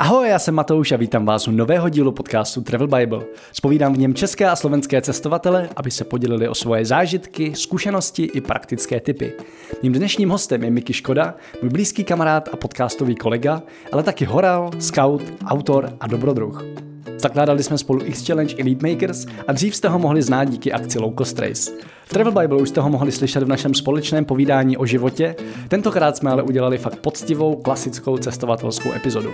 Ahoj, já jsem Matouš a vítám vás u nového dílu podcastu Travel Bible. Spovídám v něm české a slovenské cestovatele, aby se podělili o svoje zážitky, zkušenosti i praktické typy. Mým dnešním hostem je Miky Škoda, můj blízký kamarád a podcastový kolega, ale taky horal, scout, autor a dobrodruh. Zakládali jsme spolu X-Challenge Elite Makers a dřív jste ho mohli znát díky akci Low Cost Race. V Travel Bible už jste ho mohli slyšet v našem společném povídání o životě, tentokrát jsme ale udělali fakt poctivou, klasickou cestovatelskou epizodu.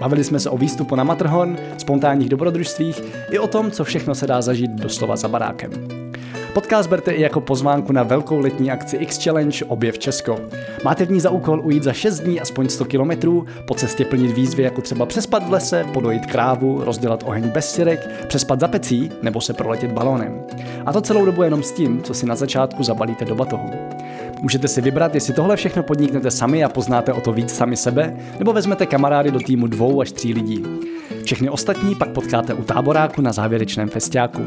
Bavili jsme se o výstupu na Matterhorn, spontánních dobrodružstvích i o tom, co všechno se dá zažít doslova za barákem. Podcast berte i jako pozvánku na velkou letní akci X-Challenge Objev Česko. Máte v ní za úkol ujít za 6 dní aspoň 100 kilometrů, po cestě plnit výzvy jako třeba přespat v lese, podojit krávu, rozdělat oheň bez sirek, přespat za pecí nebo se proletět balónem. A to celou dobu jenom s tím, co si na začátku zabalíte do batohu. Můžete si vybrat, jestli tohle všechno podniknete sami a poznáte o to víc sami sebe, nebo vezmete kamarády do týmu dvou až tří lidí. Všechny ostatní pak potkáte u táboráku na závěrečném festiáku.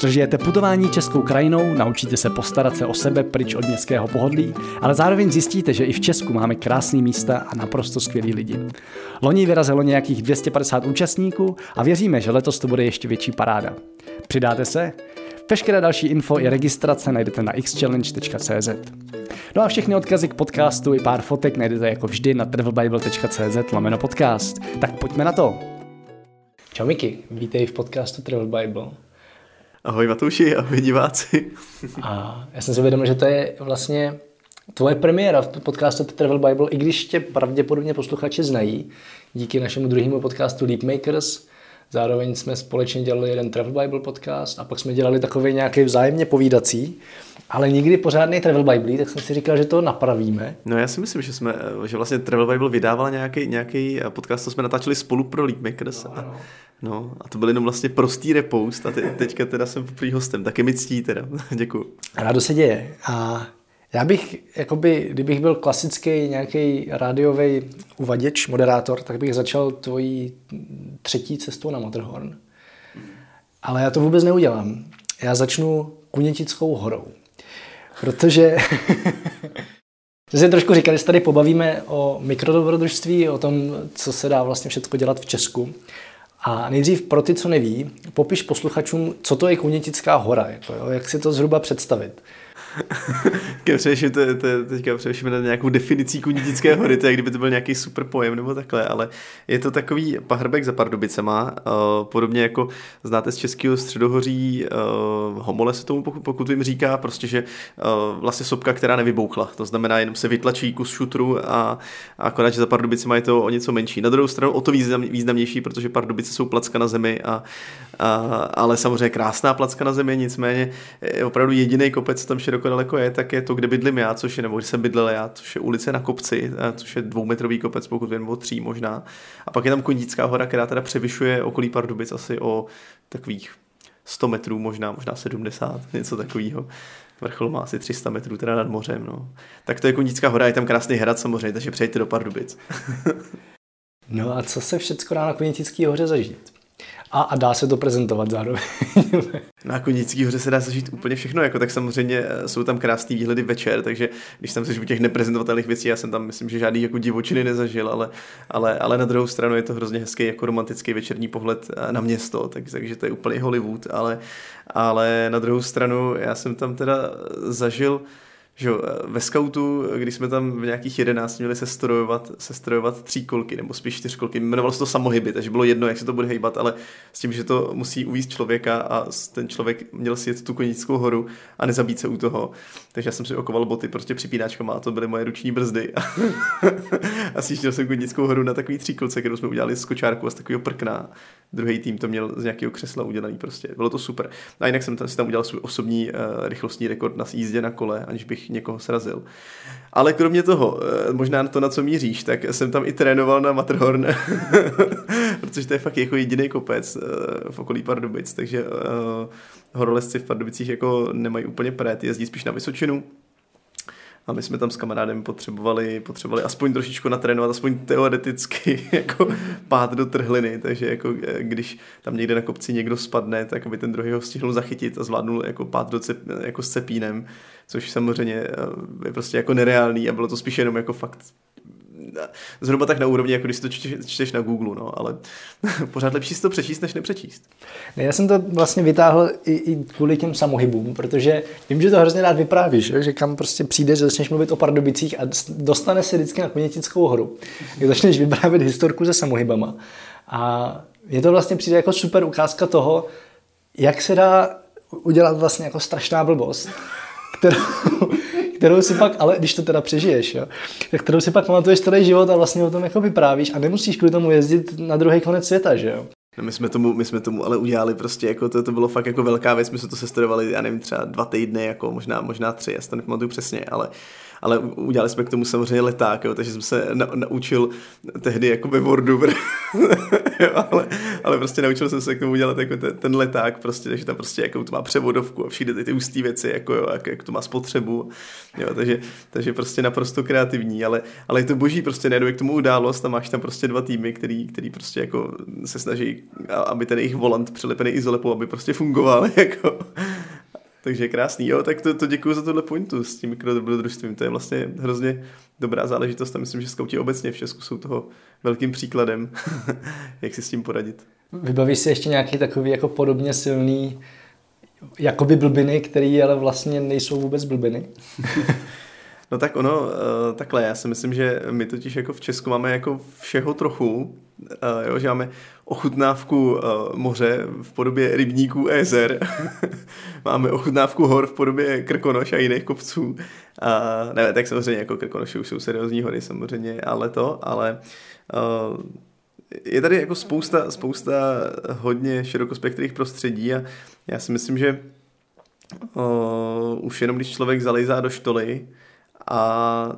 Zažijete putování českou krajinou, naučíte se postarat se o sebe pryč od městského pohodlí, ale zároveň zjistíte, že i v Česku máme krásné místa a naprosto skvělí lidi. Loni vyrazilo nějakých 250 účastníků a věříme, že letos to bude ještě větší paráda. Přidáte se? Veškeré další info i registrace najdete na xchallenge.cz. No a všechny odkazy k podcastu i pár fotek najdete jako vždy na travelbible.cz lomeno podcast. Tak pojďme na to. Čau Miky, vítej v podcastu Travel Bible. Ahoj Matouši, ahoj diváci. A já jsem si vědomil, že to je vlastně tvoje premiéra v podcastu Travel Bible, i když tě pravděpodobně posluchači znají, díky našemu druhému podcastu Leap Makers. Zároveň jsme společně dělali jeden Travel Bible podcast a pak jsme dělali takový nějaký vzájemně povídací ale nikdy pořádný Travel Bible, tak jsem si říkal, že to napravíme. No já si myslím, že jsme, že vlastně Travel Bible vydával nějaký, nějaký podcast, co jsme natáčeli spolu pro Leadmakers. No, a, no, a to byl jenom vlastně prostý repost a te, teďka teda jsem prý hostem, taky mi ctí teda, děkuju. Rádo se děje a já bych, jakoby, kdybych byl klasický nějaký rádiový uvaděč, moderátor, tak bych začal tvojí třetí cestou na Matterhorn. Ale já to vůbec neudělám. Já začnu Kunětickou horou protože jsme si trošku říkali, že tady pobavíme o mikrodobrodružství, o tom, co se dá vlastně všechno dělat v Česku. A nejdřív pro ty, co neví, popiš posluchačům, co to je Kunětická hora, jako jo, jak si to zhruba představit. Přemýšlím, to, to, teďka přemýšlím na nějakou definicí Kunitické hory, to je kdyby to byl nějaký super pojem nebo takhle, ale je to takový pahrbek za Pardubicema, uh, podobně jako znáte z českého středohoří uh, homole se tomu pokud, vím říká, prostě, že uh, vlastně sopka, která nevybouchla, to znamená jenom se vytlačí kus šutru a, a akorát, že za Pardubicema je to o něco menší. Na druhou stranu o to význam, významnější, protože Pardubice jsou placka na zemi, a, a, ale samozřejmě krásná placka na zemi, nicméně je opravdu jediný kopec tam široko daleko je, tak je to, kde bydlím já, což je, nebo kde jsem bydlel já, což je ulice na kopci, což je dvoumetrový kopec, pokud vím, nebo tří možná. A pak je tam Kondická hora, která teda převyšuje okolí Pardubic asi o takových 100 metrů, možná, možná 70, něco takového. Vrchol má asi 300 metrů teda nad mořem, no. Tak to je Kondická hora, je tam krásný hrad samozřejmě, takže přejďte do Pardubic. no a co se všechno dá na Kondické hoře zažít? A, a dá se to prezentovat zároveň. Na Konický hoře se dá zažít úplně všechno, jako tak samozřejmě eh, jsou tam krásné výhledy večer, takže když tam se těch neprezentovatelných věcí, já jsem tam myslím, že žádný jako divočiny nezažil, ale, ale, ale na druhou stranu je to hrozně hezký jako romantický večerní pohled eh, na město, tak, takže to je úplně Hollywood, ale, ale na druhou stranu já jsem tam teda zažil že ve skautu, když jsme tam v nějakých 11 měli se strojovat, se strojovat tří kolky, nebo spíš čtyřkolky, jmenovalo se to samohyby, takže bylo jedno, jak se to bude hejbat, ale s tím, že to musí uvízt člověka a ten člověk měl si jet tu konickou horu a nezabít se u toho. Takže já jsem si okoval boty prostě připínáčkama a to byly moje ruční brzdy. a sjížděl jsem konickou horu na takový tříkolce, kterou jsme udělali z kočárku a z takového prkna. Druhý tým to měl z nějakého křesla udělaný prostě. Bylo to super. A jinak jsem tam, si tam udělal svůj osobní uh, rychlostní rekord na jízdě na kole, aniž bych někoho srazil. Ale kromě toho, eh, možná to, na co míříš, tak jsem tam i trénoval na Matterhorn, protože to je fakt jako jediný kopec eh, v okolí Pardubic, takže uh, horolezci v Pardubicích jako nemají úplně prét, jezdí spíš na Vysočinu, a my jsme tam s kamarádem potřebovali, potřebovali aspoň trošičku natrénovat, aspoň teoreticky jako pát do trhliny, takže jako když tam někde na kopci někdo spadne, tak aby ten druhý ho stihl zachytit a zvládnul jako pát do cep, jako s cepínem, což samozřejmě eh, je prostě jako nereálný a bylo to spíš jenom jako fakt zhruba tak na úrovni, jako když to čteš na Google, no, ale pořád lepší si to přečíst, než nepřečíst. Já jsem to vlastně vytáhl i, i kvůli těm samohybům, protože vím, že to hrozně rád vyprávíš, že kam prostě přijdeš, že začneš mluvit o Pardubicích a dostane se vždycky na Konětickou horu. Jak začneš vyprávět historku se samohybama. A je to vlastně přijde jako super ukázka toho, jak se dá udělat vlastně jako strašná blbost, kterou, kterou si pak, ale když to teda přežiješ, jo, tak kterou si pak pamatuješ celý život a vlastně o tom jako vyprávíš a nemusíš kvůli tomu jezdit na druhý konec světa, že jo. No my jsme, tomu, my jsme tomu ale udělali prostě, jako to, to bylo fakt jako velká věc, my jsme to sestudovali, já nevím, třeba dva týdny, jako možná, možná tři, já si to nepamatuju přesně, ale, ale udělali jsme k tomu samozřejmě leták, jo, takže jsem se na, naučil tehdy jako ve Wordu, jo, ale, ale, prostě naučil jsem se k tomu udělat jako ten, ten leták, prostě, takže tam prostě jako to má převodovku a všude ty, ty ústý věci, jako jo, jak, jak to má spotřebu, jo, takže, takže prostě naprosto kreativní, ale, ale je to boží, prostě nejdu k tomu událost a máš tam prostě dva týmy, který, který prostě jako se snaží, aby ten jejich volant přilepený izolepou, aby prostě fungoval, jako takže krásný, jo, tak to, to děkuji za tohle pointu s tím mikrodobrodružstvím, to je vlastně hrozně dobrá záležitost a myslím, že skauti obecně v Česku jsou toho velkým příkladem, jak si s tím poradit. Vybavíš si ještě nějaký takový jako podobně silný jakoby blbiny, které ale vlastně nejsou vůbec blbiny? No tak ono, uh, takhle, já si myslím, že my totiž jako v Česku máme jako všeho trochu, uh, jo, že máme ochutnávku uh, moře v podobě rybníků a jezer, máme ochutnávku hor v podobě Krkonoš a jiných kopců, a ne, tak samozřejmě jako Krkonoši už jsou seriózní hory samozřejmě, ale to, ale uh, je tady jako spousta, spousta hodně širokospektrých prostředí a já si myslím, že uh, už jenom když člověk zalejzá do štoly, a,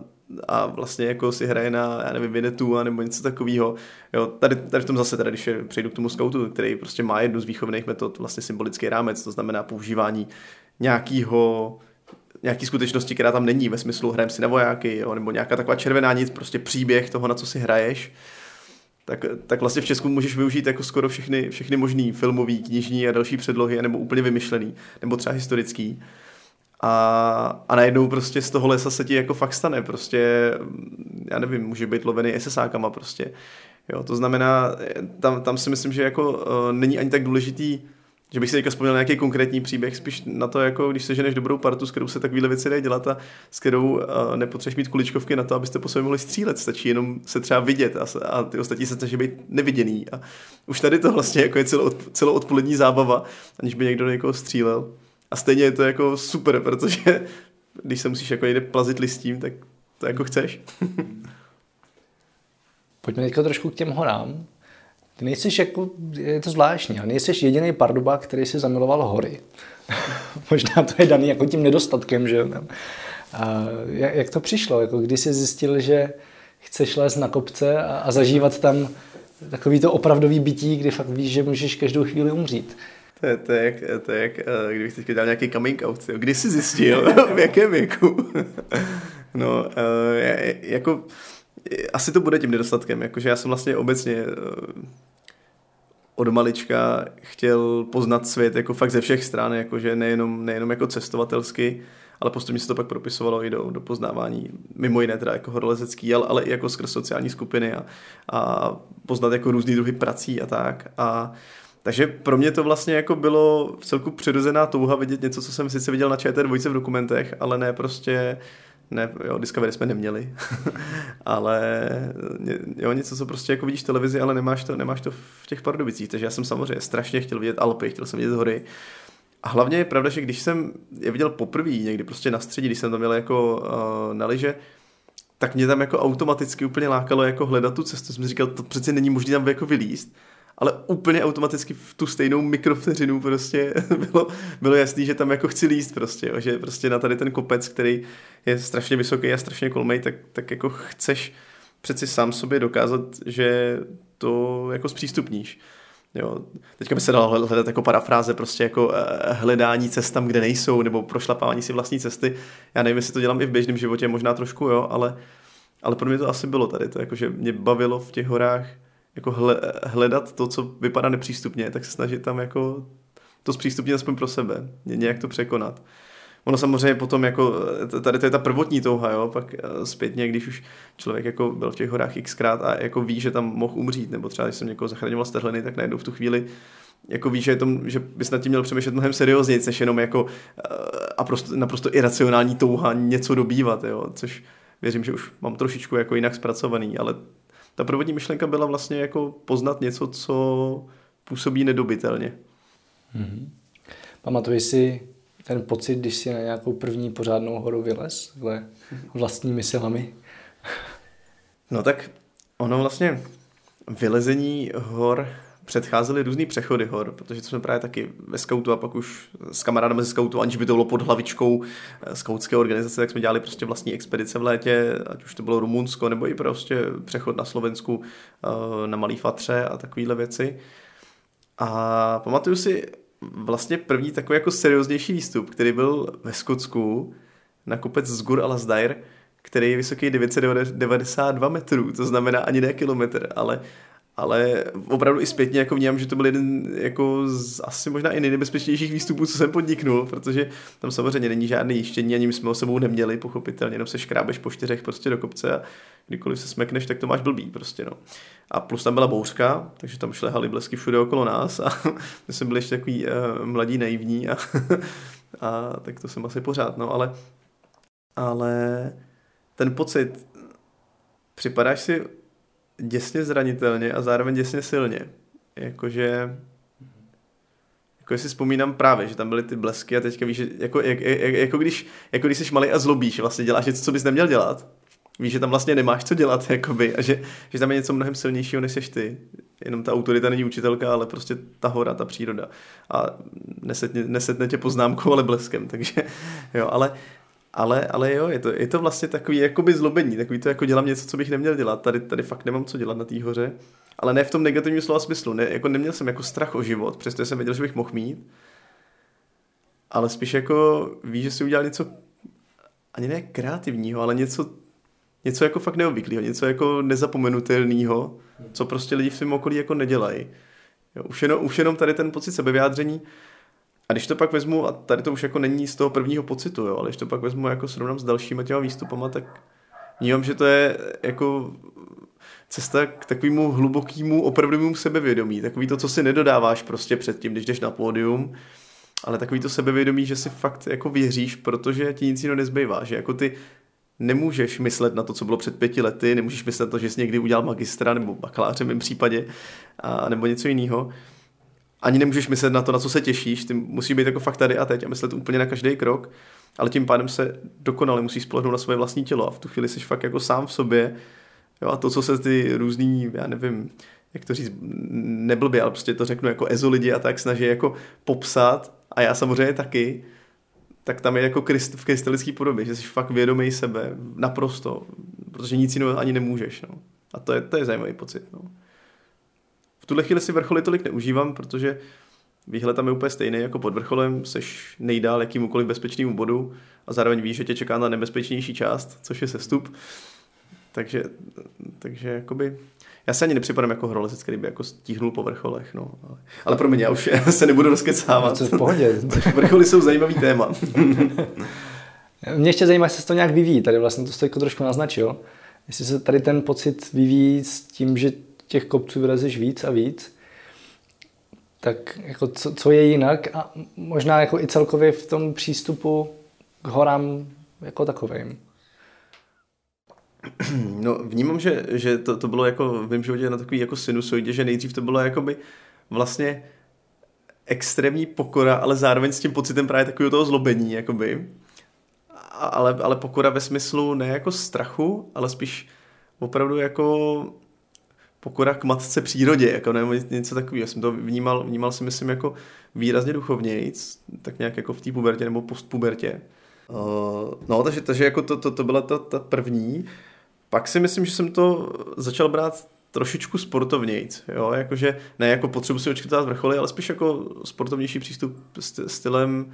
a vlastně jako si hraje na, já nevím, Vinetu a nebo něco takového. Jo, tady, tady v tom zase, teda, když přejdu k tomu scoutu, který prostě má jednu z výchovných metod, vlastně symbolický rámec, to znamená používání nějakého nějaký skutečnosti, která tam není ve smyslu hrajem si na vojáky, jo, nebo nějaká taková červená nic, prostě příběh toho, na co si hraješ, tak, tak vlastně v Česku můžeš využít jako skoro všechny, všechny možný filmový, knižní a další předlohy, nebo úplně vymyšlený, nebo třeba historický. A, a najednou prostě z toho lesa se ti jako fakt stane, prostě, já nevím, může být lovený SSákama prostě. Jo, to znamená, tam, tam si myslím, že jako uh, není ani tak důležitý, že bych si teďka vzpomněl nějaký konkrétní příběh, spíš na to, jako když se ženeš dobrou partu, s kterou se takovéhle věci dají dělat a s kterou uh, nepotřebuješ mít kuličkovky na to, abyste po sobě mohli střílet, stačí jenom se třeba vidět a, a ty ostatní se snaží být neviděný. A už tady to vlastně jako je celou, celou odpolední zábava, aniž by někdo někoho střílel. A stejně je to jako super, protože když se musíš jako někde plazit listím, tak to jako chceš. Pojďme teďka trošku k těm horám. Ty nejsi jako, je to zvláštní, ale nejsi jediný parduba, který si zamiloval hory. Možná to je daný jako tím nedostatkem, že a jak to přišlo? Jako kdy jsi zjistil, že chceš lézt na kopce a, a zažívat tam takový to opravdový bytí, kdy fakt víš, že můžeš každou chvíli umřít? To je, to je jak, to je jak uh, kdybych teď dal nějaký coming out. Jo. Kdy jsi zjistil, v jakém věku? no, uh, jako asi to bude tím nedostatkem, jakože já jsem vlastně obecně uh, od malička chtěl poznat svět jako fakt ze všech stran, jakože nejenom, nejenom jako cestovatelsky, ale postupně se to pak propisovalo i do, do poznávání, mimo jiné teda jako horolezecký, ale, ale i jako skrz sociální skupiny a, a poznat jako různý druhy prací a tak. A takže pro mě to vlastně jako bylo v celku přirozená touha vidět něco, co jsem sice viděl na ČT2 v dokumentech, ale ne prostě ne, jo, Discovery jsme neměli, ale jo, něco, co prostě jako vidíš v televizi, ale nemáš to, nemáš to v těch Pardubicích, takže já jsem samozřejmě strašně chtěl vidět Alpy, chtěl jsem vidět hory. A hlavně je pravda, že když jsem je viděl poprvé někdy prostě na středí, když jsem to měl jako uh, na liže, tak mě tam jako automaticky úplně lákalo jako hledat tu cestu. Jsem říkal, to přece není možné tam jako vylíst ale úplně automaticky v tu stejnou mikrovteřinu prostě bylo, bylo jasný, že tam jako chci líst prostě, jo, že prostě na tady ten kopec, který je strašně vysoký a strašně kolmej, tak, tak jako chceš přeci sám sobě dokázat, že to jako zpřístupníš. Jo. Teďka by se dalo hledat jako parafráze, prostě jako eh, hledání cest tam, kde nejsou, nebo prošlapávání si vlastní cesty. Já nevím, jestli to dělám i v běžném životě, možná trošku, jo, ale, ale pro mě to asi bylo tady. To jako, že mě bavilo v těch horách jako hledat to, co vypadá nepřístupně, tak se snažit tam jako to zpřístupnit aspoň pro sebe, nějak to překonat. ono samozřejmě potom jako, tady to je ta prvotní touha, jo, pak eh, zpětně, když už člověk jako byl v těch horách xkrát a jako ví, že tam mohl umřít, nebo třeba když jsem někoho zachraňoval z tehliny, tak najednou v tu chvíli jako víš, že, je to, že bys nad tím měl přemýšlet mnohem seriózněji, než jenom jako eh, a prosto, naprosto iracionální touha něco dobývat, jo, což věřím, že už mám trošičku jako jinak zpracovaný, ale ta prvotní myšlenka byla vlastně jako poznat něco, co působí nedobitelně. Mm-hmm. Pamatuješ si ten pocit, když si na nějakou první pořádnou horu vylez, takhle vlastními silami? No tak ono vlastně vylezení hor předcházely různý přechody hor, protože to jsme právě taky ve skautu a pak už s kamarádem ze skautu, aniž by to bylo pod hlavičkou eh, skautské organizace, tak jsme dělali prostě vlastní expedice v létě, ať už to bylo Rumunsko, nebo i prostě přechod na Slovensku eh, na Malý Fatře a takovéhle věci. A pamatuju si vlastně první takový jako serióznější výstup, který byl ve Skotsku na kopec z Gur Alasdair, který je vysoký 992 metrů, to znamená ani ne kilometr, ale ale opravdu i zpětně jako vnímám, že to byl jeden jako z asi možná i nejnebezpečnějších výstupů, co jsem podniknul, protože tam samozřejmě není žádný jištění, ani my jsme ho sebou neměli, pochopitelně, jenom se škrábeš po čtyřech prostě do kopce a kdykoliv se smekneš, tak to máš blbý prostě, no. A plus tam byla bouřka, takže tam šlehaly blesky všude okolo nás a my jsme byli ještě takový uh, mladí, naivní a, a tak to jsem asi pořád, no, ale ale ten pocit, připadáš si děsně zranitelně a zároveň děsně silně. Jakože jako si vzpomínám právě, že tam byly ty blesky a teďka víš, že jako, jak, jak, jako, když, jako když jsi malý a zlobíš, vlastně děláš něco, co bys neměl dělat, víš, že tam vlastně nemáš co dělat, jakoby, a že, že tam je něco mnohem silnějšího, než jsi ty. Jenom ta autorita není učitelka, ale prostě ta hora, ta příroda. A nesetne, nesetne tě poznámkou, ale bleskem, takže jo, ale ale, ale jo, je to, je to vlastně takový jakoby zlobení, takový to jako dělám něco, co bych neměl dělat, tady, tady fakt nemám co dělat na té hoře, ale ne v tom negativním slova smyslu, ne, jako neměl jsem jako strach o život, přestože jsem věděl, že bych mohl mít, ale spíš jako víš, že si udělal něco ani ne kreativního, ale něco, něco jako fakt neobvyklého, něco jako nezapomenutelného, co prostě lidi v svém okolí jako nedělají. Jo, už, jenom, už jenom tady ten pocit sebevyjádření, a když to pak vezmu, a tady to už jako není z toho prvního pocitu, jo, ale když to pak vezmu jako srovnám s dalšíma těma výstupama, tak vnímám, že to je jako cesta k takovému hlubokému, opravdovému sebevědomí. Takový to, co si nedodáváš prostě předtím, když jdeš na pódium, ale takový to sebevědomí, že si fakt jako věříš, protože ti nic jiného nezbývá, že jako ty nemůžeš myslet na to, co bylo před pěti lety, nemůžeš myslet na to, že jsi někdy udělal magistra nebo bakaláře v mém případě, a, nebo něco jiného ani nemůžeš myslet na to, na co se těšíš, ty musí být jako fakt tady a teď a myslet úplně na každý krok, ale tím pádem se dokonale musíš spolehnout na svoje vlastní tělo a v tu chvíli jsi fakt jako sám v sobě jo, a to, co se ty různý, já nevím, jak to říct, neblbě, ale prostě to řeknu jako ezo lidi a tak snaží jako popsat a já samozřejmě taky, tak tam je jako v krystalické podobě, že jsi fakt vědomý sebe naprosto, protože nic jiného ani nemůžeš. No. A to je, to je zajímavý pocit. No. V tuhle chvíli si vrcholy tolik neužívám, protože výhled tam je úplně stejný jako pod vrcholem, seš nejdál jakýmukoliv bezpečnému bodu a zároveň víš, že tě čeká na nebezpečnější část, což je sestup. Takže, takže jakoby, já se ani nepřipadám jako horolezec, který by jako stíhnul po vrcholech, no. Ale, ale pro mě, já už se nebudu rozkecávat. No, v pohodě. Vrcholy jsou zajímavý téma. Mě ještě zajímá, jestli se to nějak vyvíjí. Tady vlastně to jste jako trošku naznačil. Jestli se tady ten pocit vyvíjí s tím, že těch kopců vylezeš víc a víc, tak jako co, co je jinak a možná jako i celkově v tom přístupu k horám jako takovým. No, vnímám, že, že to, to bylo jako v mém životě na takový jako sinusoidě, že nejdřív to bylo jakoby vlastně extrémní pokora, ale zároveň s tím pocitem právě takového toho zlobení, jakoby. Ale, ale pokora ve smyslu ne jako strachu, ale spíš opravdu jako pokora k matce přírodě, jako nebo něco takového. Já jsem to vnímal, vnímal si myslím jako výrazně duchovnějc, tak nějak jako v té pubertě nebo postpubertě. Uh, no, takže, takže jako to, to, to byla ta, ta první. Pak si myslím, že jsem to začal brát trošičku sportovnějc, jo, jakože ne jako potřebu si očkrtat vrcholy, ale spíš jako sportovnější přístup stylem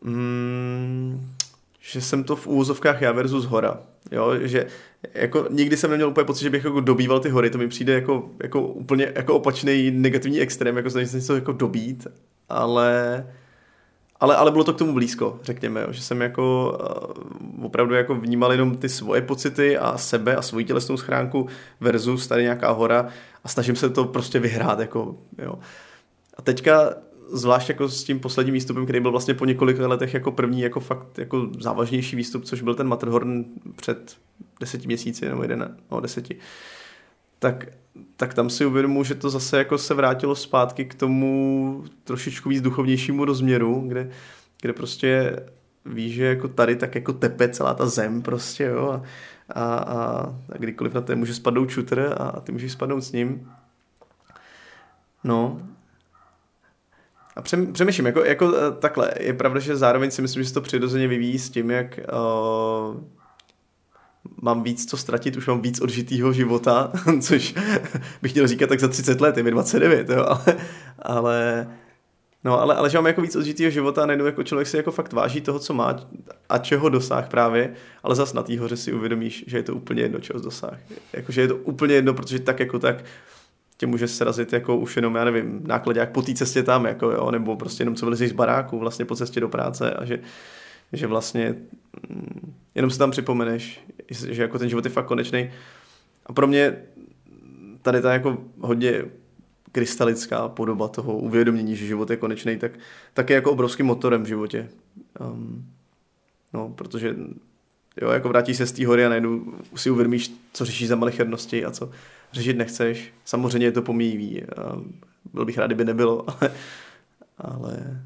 mm, že jsem to v úvozovkách já versus hora. Jo, že jako nikdy jsem neměl úplně pocit, že bych jako dobýval ty hory, to mi přijde jako, jako úplně jako opačný negativní extrém, jako snažit se něco jako dobít, ale, ale, ale bylo to k tomu blízko, řekněme, že jsem jako uh, opravdu jako vnímal jenom ty svoje pocity a sebe a svoji tělesnou schránku versus tady nějaká hora a snažím se to prostě vyhrát, jako, jo. A teďka zvlášť jako s tím posledním výstupem, který byl vlastně po několika letech jako první jako fakt jako závažnější výstup, což byl ten Matterhorn před deseti měsíci nebo jeden, no deseti, tak, tak tam si uvědomuji, že to zase jako se vrátilo zpátky k tomu trošičku víc duchovnějšímu rozměru, kde, kde prostě víš, že jako tady tak jako tepe celá ta zem prostě, jo, a, a, a, a kdykoliv na té může spadnout šuter a ty můžeš spadnout s ním. No, a přemýšlím, jako, jako eh, takhle, je pravda, že zároveň si myslím, že se to přirozeně vyvíjí s tím, jak uh, mám víc co ztratit, už mám víc odžitýho života, což bych chtěl říkat tak za 30 let, je mi 29, jo, ale, ale No, ale, ale že mám jako víc odžitýho života a najednou jako člověk si jako fakt váží toho, co má a čeho dosáh právě, ale zas na té hoře si uvědomíš, že je to úplně jedno, čeho dosáh. Jakože je to úplně jedno, protože tak jako tak tě může srazit jako už jenom, já nevím, jak po té cestě tam, jako jo, nebo prostě jenom co vylezeš z baráku vlastně po cestě do práce a že, že vlastně mm, jenom se tam připomeneš, že jako ten život je fakt konečný. A pro mě tady ta jako hodně krystalická podoba toho uvědomění, že život je konečný, tak, tak je jako obrovským motorem v životě. Um, no, protože jo, jako vrátíš se z té hory a najednou si uvědomíš, co řešíš za malichernosti a co řešit nechceš. Samozřejmě je to pomíjivý. Byl bych rád, kdyby nebylo, ale, ale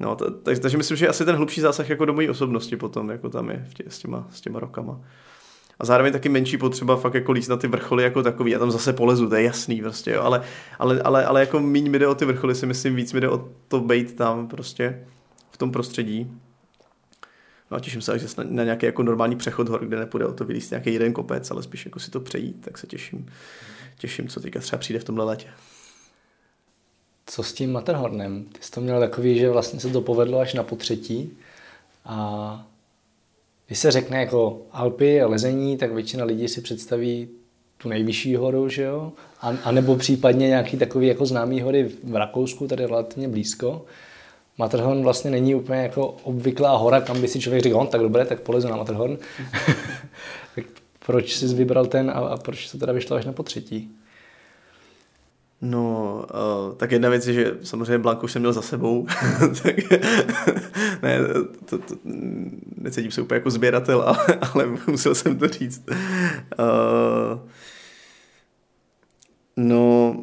No, to, takže, takže myslím, že asi ten hlubší zásah jako do mojí osobnosti potom, jako tam je v tě, s, těma, s těma rokama. A zároveň taky menší potřeba fakt jako líst na ty vrcholy jako takový. Já tam zase polezu, to je jasný prostě, jo. Ale, ale, ale, ale jako míň mi jde o ty vrcholy, si myslím, víc mi jde o to být tam prostě v tom prostředí. No a těším se že na, na nějaký jako normální přechod hor, kde nepůjde o to vylíst nějaký jeden kopec, ale spíš jako si to přejít, tak se těším. Těším, co teďka třeba přijde v tomhle letě. Co s tím Matterhornem? Ty jsi to měl takový, že vlastně se to povedlo až na potřetí a když se řekne jako Alpy a lezení, tak většina lidí si představí tu nejvyšší horu, že jo? A, a nebo případně nějaký takový jako známý hory v Rakousku, tady relativně blízko. Matterhorn vlastně není úplně jako obvyklá hora, kam by si člověk řekl, on tak dobré, tak polezu na Matterhorn. tak proč jsi vybral ten a, a proč to teda vyšlo až na potřetí? No, uh, tak jedna věc je, že samozřejmě Blanku jsem měl za sebou, tak ne, to, to, necítím se úplně jako sběratel, ale, ale musel jsem to říct. Uh, no,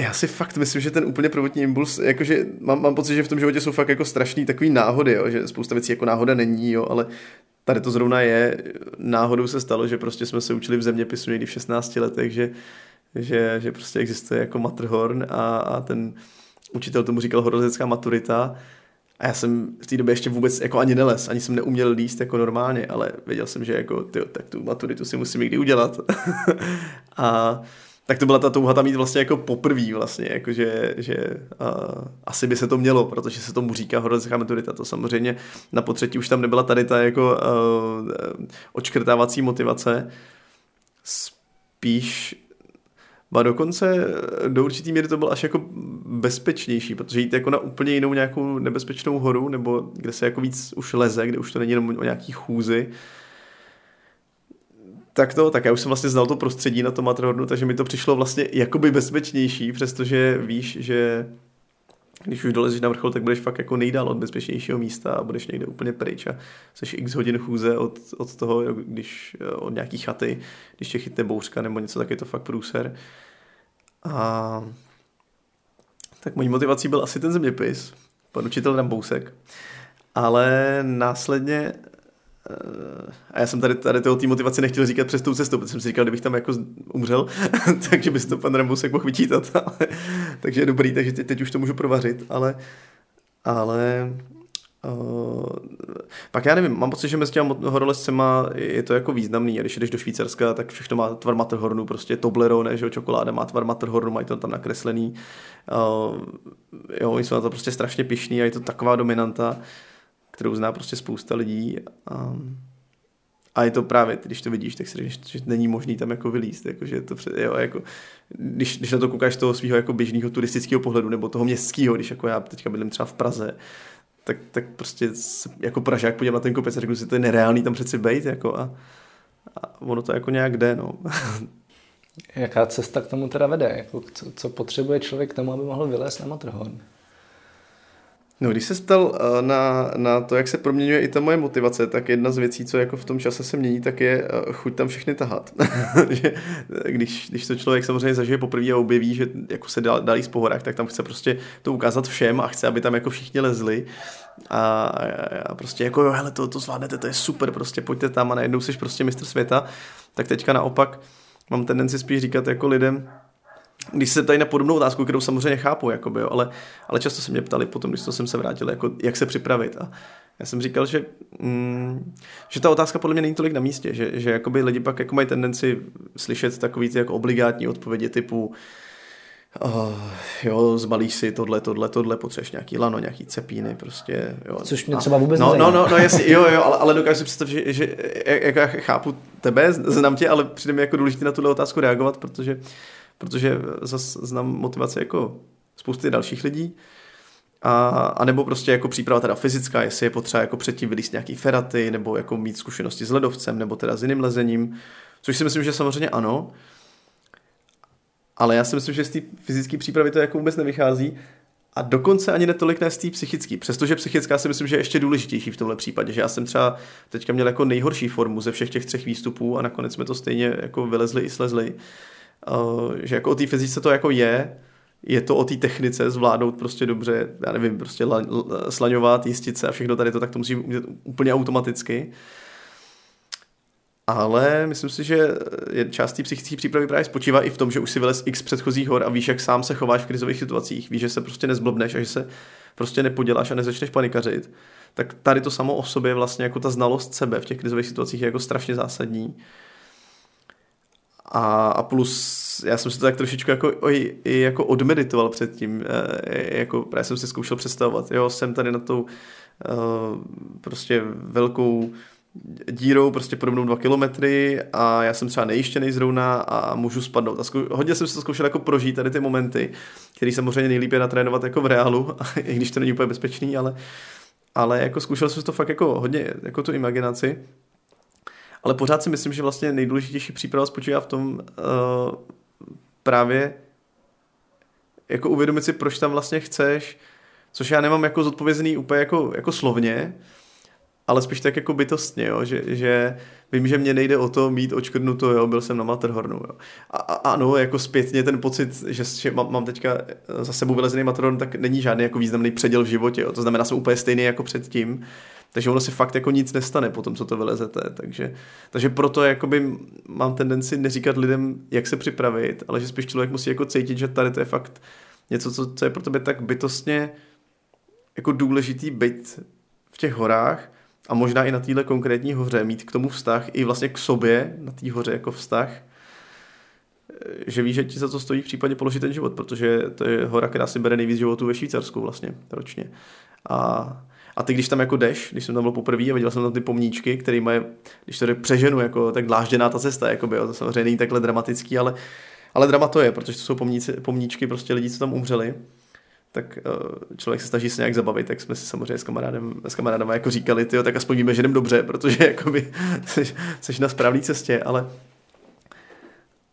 já si fakt myslím, že ten úplně prvotní impuls, jakože mám, mám pocit, že v tom životě jsou fakt jako strašný takový náhody, jo, že spousta věcí jako náhoda není, jo, ale tady to zrovna je, náhodou se stalo, že prostě jsme se učili v zeměpisu někdy v 16 letech, že, že, že prostě existuje jako Matterhorn a, a ten učitel tomu říkal horolezecká maturita a já jsem v té době ještě vůbec jako ani neles, ani jsem neuměl líst jako normálně, ale věděl jsem, že jako tyjo, tak tu maturitu si musím někdy udělat. a tak to byla ta touha tam mít vlastně jako poprví vlastně, jakože, že uh, asi by se to mělo, protože se tomu říká horolezecká maturita, to samozřejmě na potřetí už tam nebyla tady ta jako uh, očkrtávací motivace, spíš a dokonce do určitý míry to bylo až jako bezpečnější, protože jít jako na úplně jinou nějakou nebezpečnou horu, nebo kde se jako víc už leze, kde už to není jenom o nějaký chůzi, tak to, tak já už jsem vlastně znal to prostředí na tom Matterhornu, takže mi to přišlo vlastně jakoby bezpečnější, přestože víš, že když už dolezeš na vrchol, tak budeš fakt jako nejdál od bezpečnějšího místa a budeš někde úplně pryč a jsi x hodin chůze od, od toho, když od nějaký chaty, když tě chytne bouřka nebo něco, tak je to fakt průser. A tak mojí motivací byl asi ten zeměpis, pan učitel Rambousek. Ale následně a já jsem tady, tady toho té motivaci nechtěl říkat přes tou cestu, protože jsem si říkal, kdybych tam jako umřel, takže by to pan Rambusek mohl vyčítat. Ale, takže je dobrý, takže teď, teď už to můžu provařit, ale, ale Uh, pak já nevím, mám pocit, že mezi těma horolezcema je to jako významný. A když jdeš do Švýcarska, tak všechno má tvar Matterhornu, prostě Toblerone, že jo, čokoláda má tvar Matterhornu, mají to tam nakreslený. Uh, jo, oni jsou na to prostě strašně pišný a je to taková dominanta. Uh, kterou zná prostě spousta lidí. A, a je to právě, když to vidíš, tak si říkáš, že není možný tam jako vylíst, jako, že to před, jo, jako, když, když na to koukáš toho svého jako běžného turistického pohledu nebo toho městského, když jako já teďka bydlím třeba v Praze, tak, tak prostě jako Pražák podívám na ten kopec a řeknu si, to je nereálný tam přeci bejt, jako a, a ono to jako nějak jde, no. Jaká cesta k tomu teda vede? Jako, co, co potřebuje člověk k tomu, aby mohl vylézt na Matterhorn? No, když se ptal eh, na, na to, jak se proměňuje i ta moje motivace, tak jedna z věcí, co jako v tom čase se mění, tak je eh, chuť tam všechny tahat. že, když, když to člověk samozřejmě zažije poprvé a objeví, že jako se dálí z pohorách, tak tam chce prostě to ukázat všem a chce, aby tam jako všichni lezli. A, a prostě jako, jo, hele, to, to zvládnete, to je super, prostě pojďte tam a najednou jsi prostě mistr světa. Tak teďka naopak mám tendenci spíš říkat jako lidem, když se tady na podobnou otázku, kterou samozřejmě chápu, jakoby, jo, ale, ale často se mě ptali potom, když to jsem se vrátil, jako, jak se připravit. A já jsem říkal, že, mm, že ta otázka podle mě není tolik na místě, že, že jakoby lidi pak jako mají tendenci slyšet takový ty jako obligátní odpovědi typu Uh, jo, zbalíš si tohle, tohle, tohle, potřebuješ nějaký lano, nějaký cepíny, prostě, jo. Což mě třeba vůbec no, no, no, no, jasně, jo, jo, ale, ale dokážu si představit, že, že jak já chápu tebe, znám tě, ale přijde mi jako důležité na tuhle otázku reagovat, protože protože zase znám motivaci jako spousty dalších lidí. A, a nebo prostě jako příprava teda fyzická, jestli je potřeba jako předtím vylíst nějaký feraty, nebo jako mít zkušenosti s ledovcem, nebo teda s jiným lezením, což si myslím, že samozřejmě ano. Ale já si myslím, že z té fyzické přípravy to jako vůbec nevychází. A dokonce ani netolik ne z té psychické. Přestože psychická si myslím, že je ještě důležitější v tomhle případě. Že já jsem třeba teďka měl jako nejhorší formu ze všech těch třech výstupů a nakonec jsme to stejně jako vylezli i slezli. Uh, že jako o té fyzice to jako je, je to o té technice zvládnout prostě dobře, já nevím, prostě la, la, slaňovat, jistit se a všechno tady to, tak to musí udělat úplně automaticky. Ale myslím si, že část té psychické přípravy právě spočívá i v tom, že už si vylez x předchozích hor a víš, jak sám se chováš v krizových situacích, víš, že se prostě nezblbneš a že se prostě nepoděláš a nezačneš panikařit. Tak tady to samo o sobě vlastně jako ta znalost sebe v těch krizových situacích je jako strašně zásadní. A, a plus já jsem si to tak trošičku jako, oj, i jako odmeditoval předtím, e, jako právě jsem si zkoušel představovat, jo, jsem tady na tou e, prostě velkou dírou prostě podobnou dva kilometry a já jsem třeba nejištěný zrovna a můžu spadnout. A zkou, hodně jsem si to zkoušel jako prožít tady ty momenty, které samozřejmě nejlíp je natrénovat jako v reálu, i když to není úplně bezpečný, ale, ale jako zkoušel jsem to fakt jako hodně, jako tu imaginaci ale pořád si myslím, že vlastně nejdůležitější příprava spočívá v tom uh, právě jako uvědomit si, proč tam vlastně chceš, což já nemám jako zodpovězený úplně jako, jako slovně, ale spíš tak jako bytostně, jo? Že, že vím, že mě nejde o to mít očkrnuto, jo, byl jsem na Matterhornu, jo. A, a ano, jako zpětně ten pocit, že, že mám, mám teďka za sebou vylezený Matterhorn, tak není žádný jako významný předěl v životě, jo. to znamená, jsem úplně stejný jako předtím, takže ono se fakt jako nic nestane po tom, co to vylezete. Takže, takže proto jakoby mám tendenci neříkat lidem, jak se připravit, ale že spíš člověk musí jako cítit, že tady to je fakt něco, co, co je pro tebe tak bytostně jako důležitý být v těch horách a možná i na téhle konkrétní hoře mít k tomu vztah i vlastně k sobě na té hoře jako vztah, že víš, že ti za to stojí v případě položit ten život, protože to je hora, která si bere nejvíc životů ve Švýcarsku vlastně ročně. A a ty, když tam jako jdeš, když jsem tam byl poprvé a viděl jsem tam ty pomníčky, které mají, když to přeženu, jako tak dlážděná ta cesta, jako by, to samozřejmě není takhle dramatický, ale, ale drama to je, protože to jsou pomníci, pomníčky prostě lidí, co tam umřeli tak uh, člověk se snaží se nějak zabavit, tak jsme si samozřejmě s kamarádem, s kamarádem jako říkali, tyjo, tak aspoň víme, že jdem dobře, protože jakoby jsi, jsi na správné cestě, ale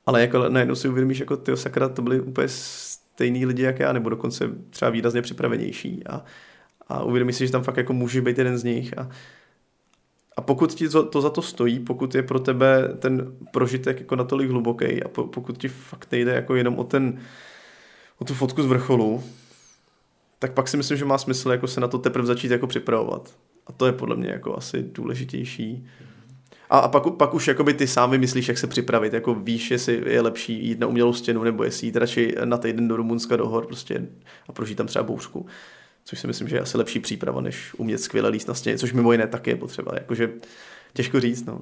ale jako najednou si uvědomíš, jako ty sakra, to byly úplně stejný lidi, jak já, nebo dokonce třeba výrazně připravenější. A, a uvědomí si, že tam fakt jako může být jeden z nich. A, a pokud ti to, to za to stojí, pokud je pro tebe ten prožitek jako natolik hluboký a po, pokud ti fakt nejde jako jenom o ten o tu fotku z vrcholu, tak pak si myslím, že má smysl jako se na to teprve začít jako připravovat. A to je podle mě jako asi důležitější. A, a pak, pak už jakoby ty sám vymyslíš, jak se připravit. Jako víš, jestli je lepší jít na umělou stěnu, nebo jestli jít radši na týden do Rumunska, do hor prostě a prožít tam třeba bouřku což si myslím, že je asi lepší příprava, než umět skvěle líst na stěně, což mimo jiné taky je potřeba. Jakože těžko říct, no.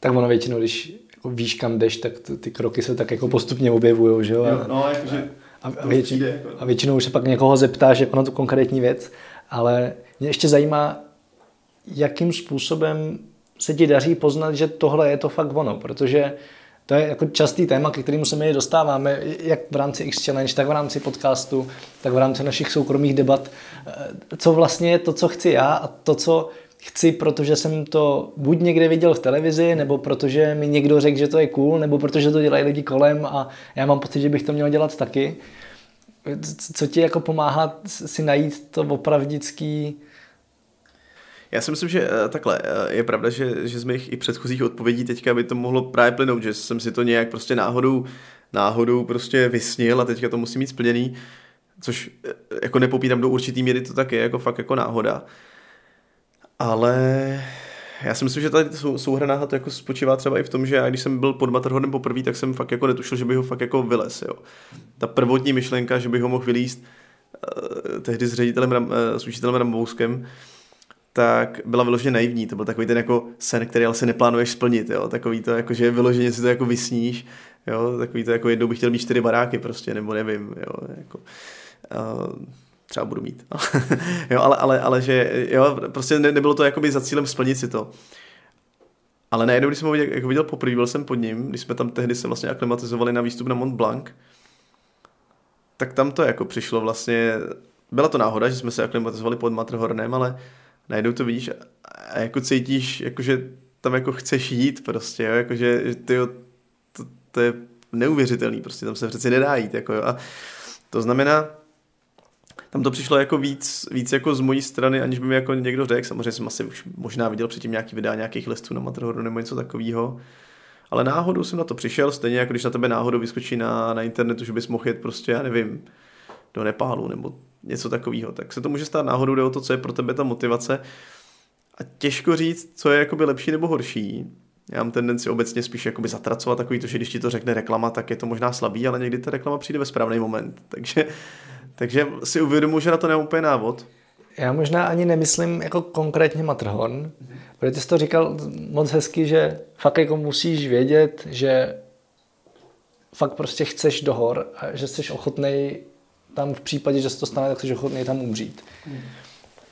Tak ono většinou, když jako víš, kam jdeš, tak ty kroky se tak jako postupně objevují, že jo? A, no, jakože a, a, většinou, jako- a většinou už se pak někoho zeptáš jako na tu konkrétní věc, ale mě ještě zajímá, jakým způsobem se ti daří poznat, že tohle je to fakt ono, protože To je jako častý téma, ke kterému se my dostáváme, jak v rámci X Challenge, tak v rámci podcastu, tak v rámci našich soukromých debat. Eh, co vlastně je to, co chci já a to, co chci, protože jsem to buď někde viděl v televizi, nebo protože mi někdo řekl, že to je cool, nebo protože to dělají lidi kolem a já mám pocit, že bych to měl dělat taky. Co ti jako pomáhá si najít to opravdický já si myslím, že eh, takhle, eh, je pravda, že, že z mých i předchozích odpovědí teďka by to mohlo právě plynout, že jsem si to nějak prostě náhodou, náhodou prostě vysnil a teďka to musím mít splněný, což eh, jako nepopírám do určitý míry, to tak je, jako fakt jako náhoda. Ale já si myslím, že tady souhra to jako spočívá třeba i v tom, že já když jsem byl pod Matterhornem poprvé, tak jsem fakt jako netušil, že bych ho fakt jako vylez, jo. Ta prvotní myšlenka, že bych ho mohl vylíst uh, tehdy s ředitelem, uh, s učitelem Rambouskem, tak byla vyloženě naivní. To byl takový ten jako sen, který ale se neplánuješ splnit. Jo? Takový to, jako, že vyloženě si to jako vysníš. Jo? Takový to, jako jednou bych chtěl mít čtyři baráky prostě, nebo nevím. Jo? Jako, uh, třeba budu mít. jo, ale, ale, ale, že jo, prostě ne, nebylo to jakoby za cílem splnit si to. Ale najednou, když jsem ho viděl, jako viděl poprvé, byl jsem pod ním, když jsme tam tehdy se vlastně aklimatizovali na výstup na Mont Blanc, tak tam to jako přišlo vlastně, byla to náhoda, že jsme se aklimatizovali pod Matterhornem, ale najednou to vidíš a jako cítíš, jakože tam jako chceš jít prostě, jo, jakože ty to, to, je neuvěřitelný, prostě tam se přeci nedá jít, jako jo, a to znamená, tam to přišlo jako víc, víc jako z mojí strany, aniž by mi jako někdo řekl, samozřejmě jsem asi už možná viděl předtím nějaký videa nějakých listů na Matterhornu nebo něco takového, ale náhodou jsem na to přišel, stejně jako když na tebe náhodou vyskočí na, na internetu, že bys mohl jet prostě, já nevím, do Nepálu nebo něco takového. Tak se to může stát náhodou, jde o to, co je pro tebe ta motivace. A těžko říct, co je jakoby lepší nebo horší. Já mám tendenci obecně spíš jakoby zatracovat takový to, že když ti to řekne reklama, tak je to možná slabý, ale někdy ta reklama přijde ve správný moment. Takže, takže si uvědomuji, že na to nemám úplně návod. Já možná ani nemyslím jako konkrétně Matrhorn, mm-hmm. protože ty jsi to říkal moc hezky, že fakt jako musíš vědět, že fakt prostě chceš do hor a že jsi ochotný tam v případě, že se to stane, tak jsi ochotný tam umřít.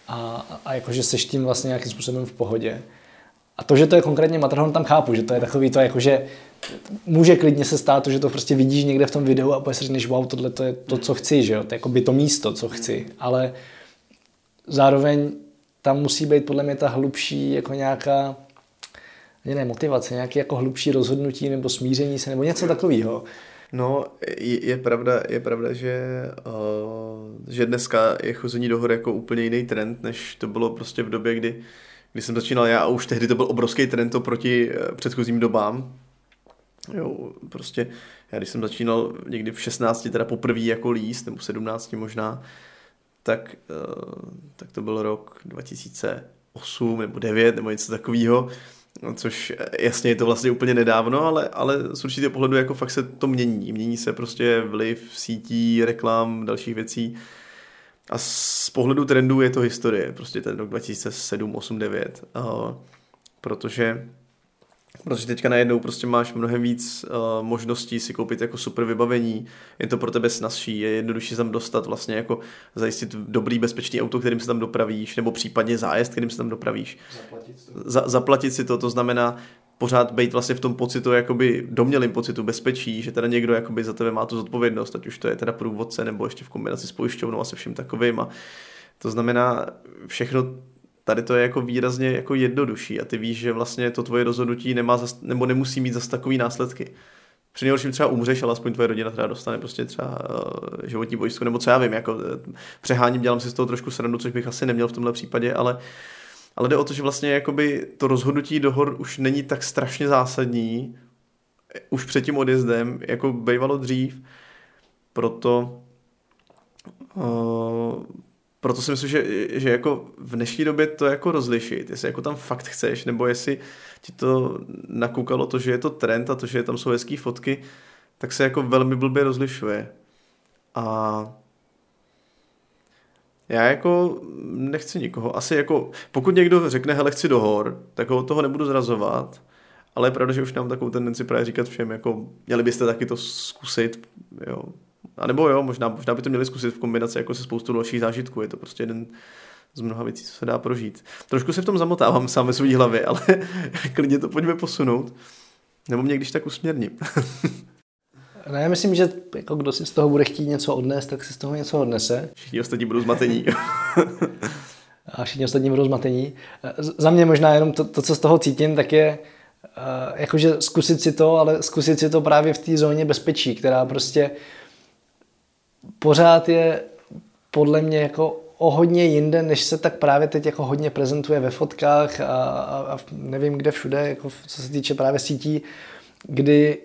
A, a jakože seš tím vlastně nějakým způsobem v pohodě. A to, že to je konkrétně Matterhorn, tam chápu, že to je takový to, jakože může klidně se stát to, že to prostě vidíš někde v tom videu a si řekneš, wow, tohle to je to, co chci, že jo, to je jako by to místo, co chci, ale zároveň tam musí být podle mě ta hlubší jako nějaká ne, motivace, nějaké jako hlubší rozhodnutí nebo smíření se nebo něco takového. No, je, je pravda, je pravda, že, uh, že dneska je chození do hor jako úplně jiný trend, než to bylo prostě v době, kdy, kdy jsem začínal já a už tehdy to byl obrovský trend oproti uh, předchozím dobám. Jo, prostě já když jsem začínal někdy v 16, teda poprvé jako líst, nebo 17 možná, tak, uh, tak to byl rok 2008 nebo 9 nebo něco takového No, což eh, jasně je to vlastně úplně nedávno, ale, ale z určitého pohledu jako fakt se to mění. Mění se prostě vliv sítí, reklam, dalších věcí. A z pohledu trendů je to historie, prostě ten rok 2007, 8, 9. Uh, protože Protože teďka najednou prostě máš mnohem víc uh, možností si koupit jako super vybavení, je to pro tebe snazší, je jednodušší tam dostat vlastně jako zajistit dobrý bezpečný auto, kterým se tam dopravíš, nebo případně zájezd, kterým se tam dopravíš. Zaplatit, Za, zaplatit si to, to znamená pořád být vlastně v tom pocitu, jakoby domělým pocitu bezpečí, že teda někdo jakoby za tebe má tu zodpovědnost, ať už to je teda průvodce, nebo ještě v kombinaci s pojišťovnou a se vším takovým. A to znamená, všechno Tady to je jako výrazně jako jednodušší a ty víš, že vlastně to tvoje rozhodnutí nemá zas, nebo nemusí mít zase takový následky. Při nejhorším třeba umřeš, ale aspoň tvoje rodina třeba dostane prostě třeba uh, životní pojistku, nebo co já vím, jako uh, přeháním, dělám si z toho trošku srandu, což bych asi neměl v tomhle případě, ale, ale jde o to, že vlastně jakoby to rozhodnutí do hor už není tak strašně zásadní, už před tím odjezdem, jako bývalo dřív, proto uh, proto si myslím, že, že jako v dnešní době to jako rozlišit, jestli jako tam fakt chceš, nebo jestli ti to nakoukalo to, že je to trend a to, že tam jsou hezký fotky, tak se jako velmi blbě rozlišuje. A já jako nechci nikoho, asi jako, pokud někdo řekne, hele, chci do hor, tak ho toho nebudu zrazovat, ale je pravda, že už mám takovou tendenci právě říkat všem, jako měli byste taky to zkusit, jo, a nebo jo, možná, možná by to měli zkusit v kombinaci jako se spoustu dalších zážitků. Je to prostě jeden z mnoha věcí, co se dá prožít. Trošku se v tom zamotávám sám ve své hlavě, ale klidně to pojďme posunout. Nebo mě když tak usměrním. Ne, já myslím, že jako kdo si z toho bude chtít něco odnést, tak si z toho něco odnese. Všichni ostatní budou zmatení. a všichni ostatní budou zmatení. Za mě možná jenom to, to co z toho cítím, tak je uh, jakože zkusit si to, ale zkusit si to právě v té zóně bezpečí, která prostě pořád je podle mě jako o hodně jinde, než se tak právě teď jako hodně prezentuje ve fotkách a, a, a nevím kde všude, jako co se týče právě sítí, kdy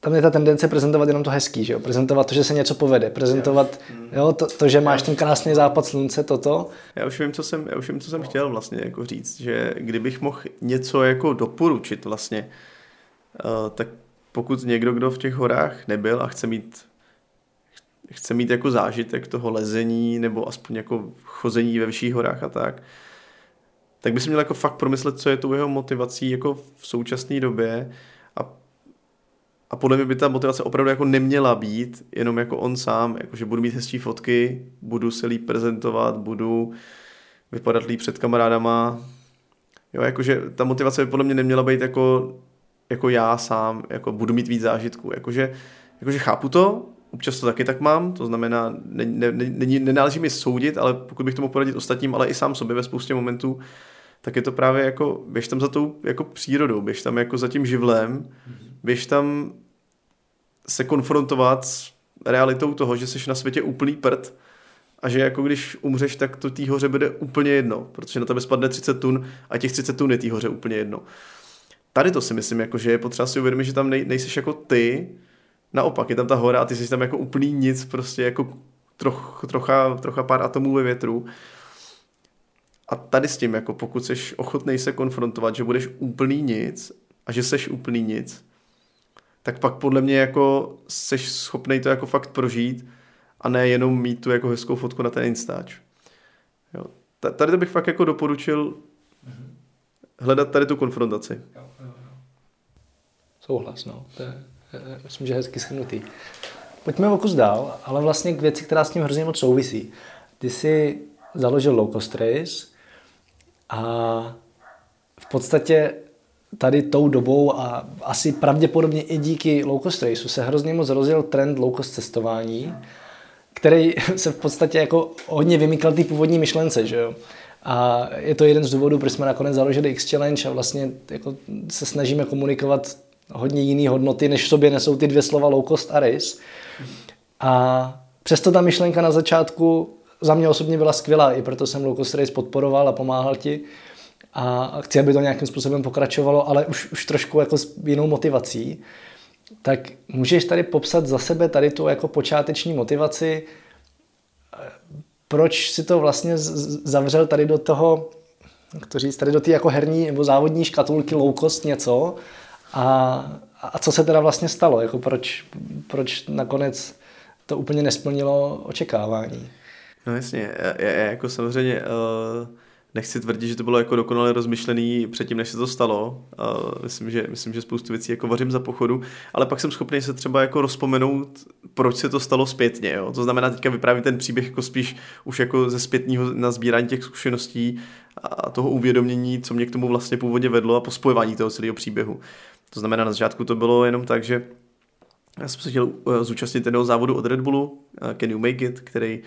tam je ta tendence prezentovat jenom to hezký, že jo? prezentovat to, že se něco povede, prezentovat jo, to, to, že máš ten krásný západ slunce, toto. Já už vím, co jsem, já už vím, co jsem chtěl vlastně jako říct, že kdybych mohl něco jako doporučit vlastně, uh, tak pokud někdo, kdo v těch horách nebyl a chce mít chce mít jako zážitek toho lezení nebo aspoň jako chození ve vyšších horách a tak, tak by si měl jako fakt promyslet, co je tou jeho motivací jako v současné době a, a podle mě by ta motivace opravdu jako neměla být jenom jako on sám, jako že budu mít hezčí fotky, budu se líp prezentovat, budu vypadat líp před kamarádama. Jo, jakože ta motivace by podle mě neměla být jako, jako já sám, jako budu mít víc zážitků. Jakože, jakože chápu to, Občas to taky tak mám, to znamená, ne, ne, ne, nenáleží mi soudit, ale pokud bych tomu poradit ostatním, ale i sám sobě ve spoustě momentů, tak je to právě jako, běž tam za tou jako přírodou, běž tam jako za tím živlem, běž tam se konfrontovat s realitou toho, že jsi na světě úplný prd a že jako když umřeš, tak to té hoře bude úplně jedno, protože na tebe spadne 30 tun a těch 30 tun je té hoře úplně jedno. Tady to si myslím, jako, že je potřeba si uvědomit, že tam nej, nejseš jako ty, naopak, je tam ta hora a ty jsi tam jako úplný nic, prostě jako troch, trocha, trocha pár atomů ve větru. A tady s tím, jako pokud jsi ochotný se konfrontovat, že budeš úplný nic a že seš úplný nic, tak pak podle mě jako seš schopný to jako fakt prožít a ne jenom mít tu jako hezkou fotku na ten Instač. Jo. Tady to bych fakt jako doporučil hledat tady tu konfrontaci. Souhlas, no. To je myslím, že hezky schrnutý. Pojďme o kus dál, ale vlastně k věci, která s tím hrozně moc souvisí. Ty jsi založil Low Cost Race a v podstatě tady tou dobou a asi pravděpodobně i díky low cost raceu se hrozně moc rozjel trend low cost cestování, který se v podstatě jako hodně vymykal té původní myšlence, že jo. A je to jeden z důvodů, proč jsme nakonec založili X-Challenge a vlastně jako se snažíme komunikovat hodně jiné hodnoty, než v sobě nesou ty dvě slova low cost a race. A přesto ta myšlenka na začátku za mě osobně byla skvělá, i proto jsem low cost race podporoval a pomáhal ti. A chci, aby to nějakým způsobem pokračovalo, ale už, už trošku jako s jinou motivací. Tak můžeš tady popsat za sebe tady tu jako počáteční motivaci, proč si to vlastně zavřel tady do toho, jak to říct, tady do té jako herní nebo závodní škatulky low cost něco a, a co se teda vlastně stalo? Jako proč, proč nakonec to úplně nesplnilo očekávání? No jasně, já, já jako samozřejmě uh, nechci tvrdit, že to bylo jako dokonale rozmyšlený předtím, než se to stalo. Uh, myslím, že, myslím, že spoustu věcí jako vařím za pochodu, ale pak jsem schopný se třeba jako rozpomenout, proč se to stalo zpětně. Jo? To znamená, teďka vyprávím ten příběh jako spíš už jako ze zpětního nazbírání těch zkušeností a toho uvědomění, co mě k tomu vlastně původně vedlo a pospojování toho celého příběhu. To znamená, na začátku to bylo jenom tak, že já jsem se chtěl eh, zúčastnit jednoho závodu od Red Bullu, eh, Can You Make It, který,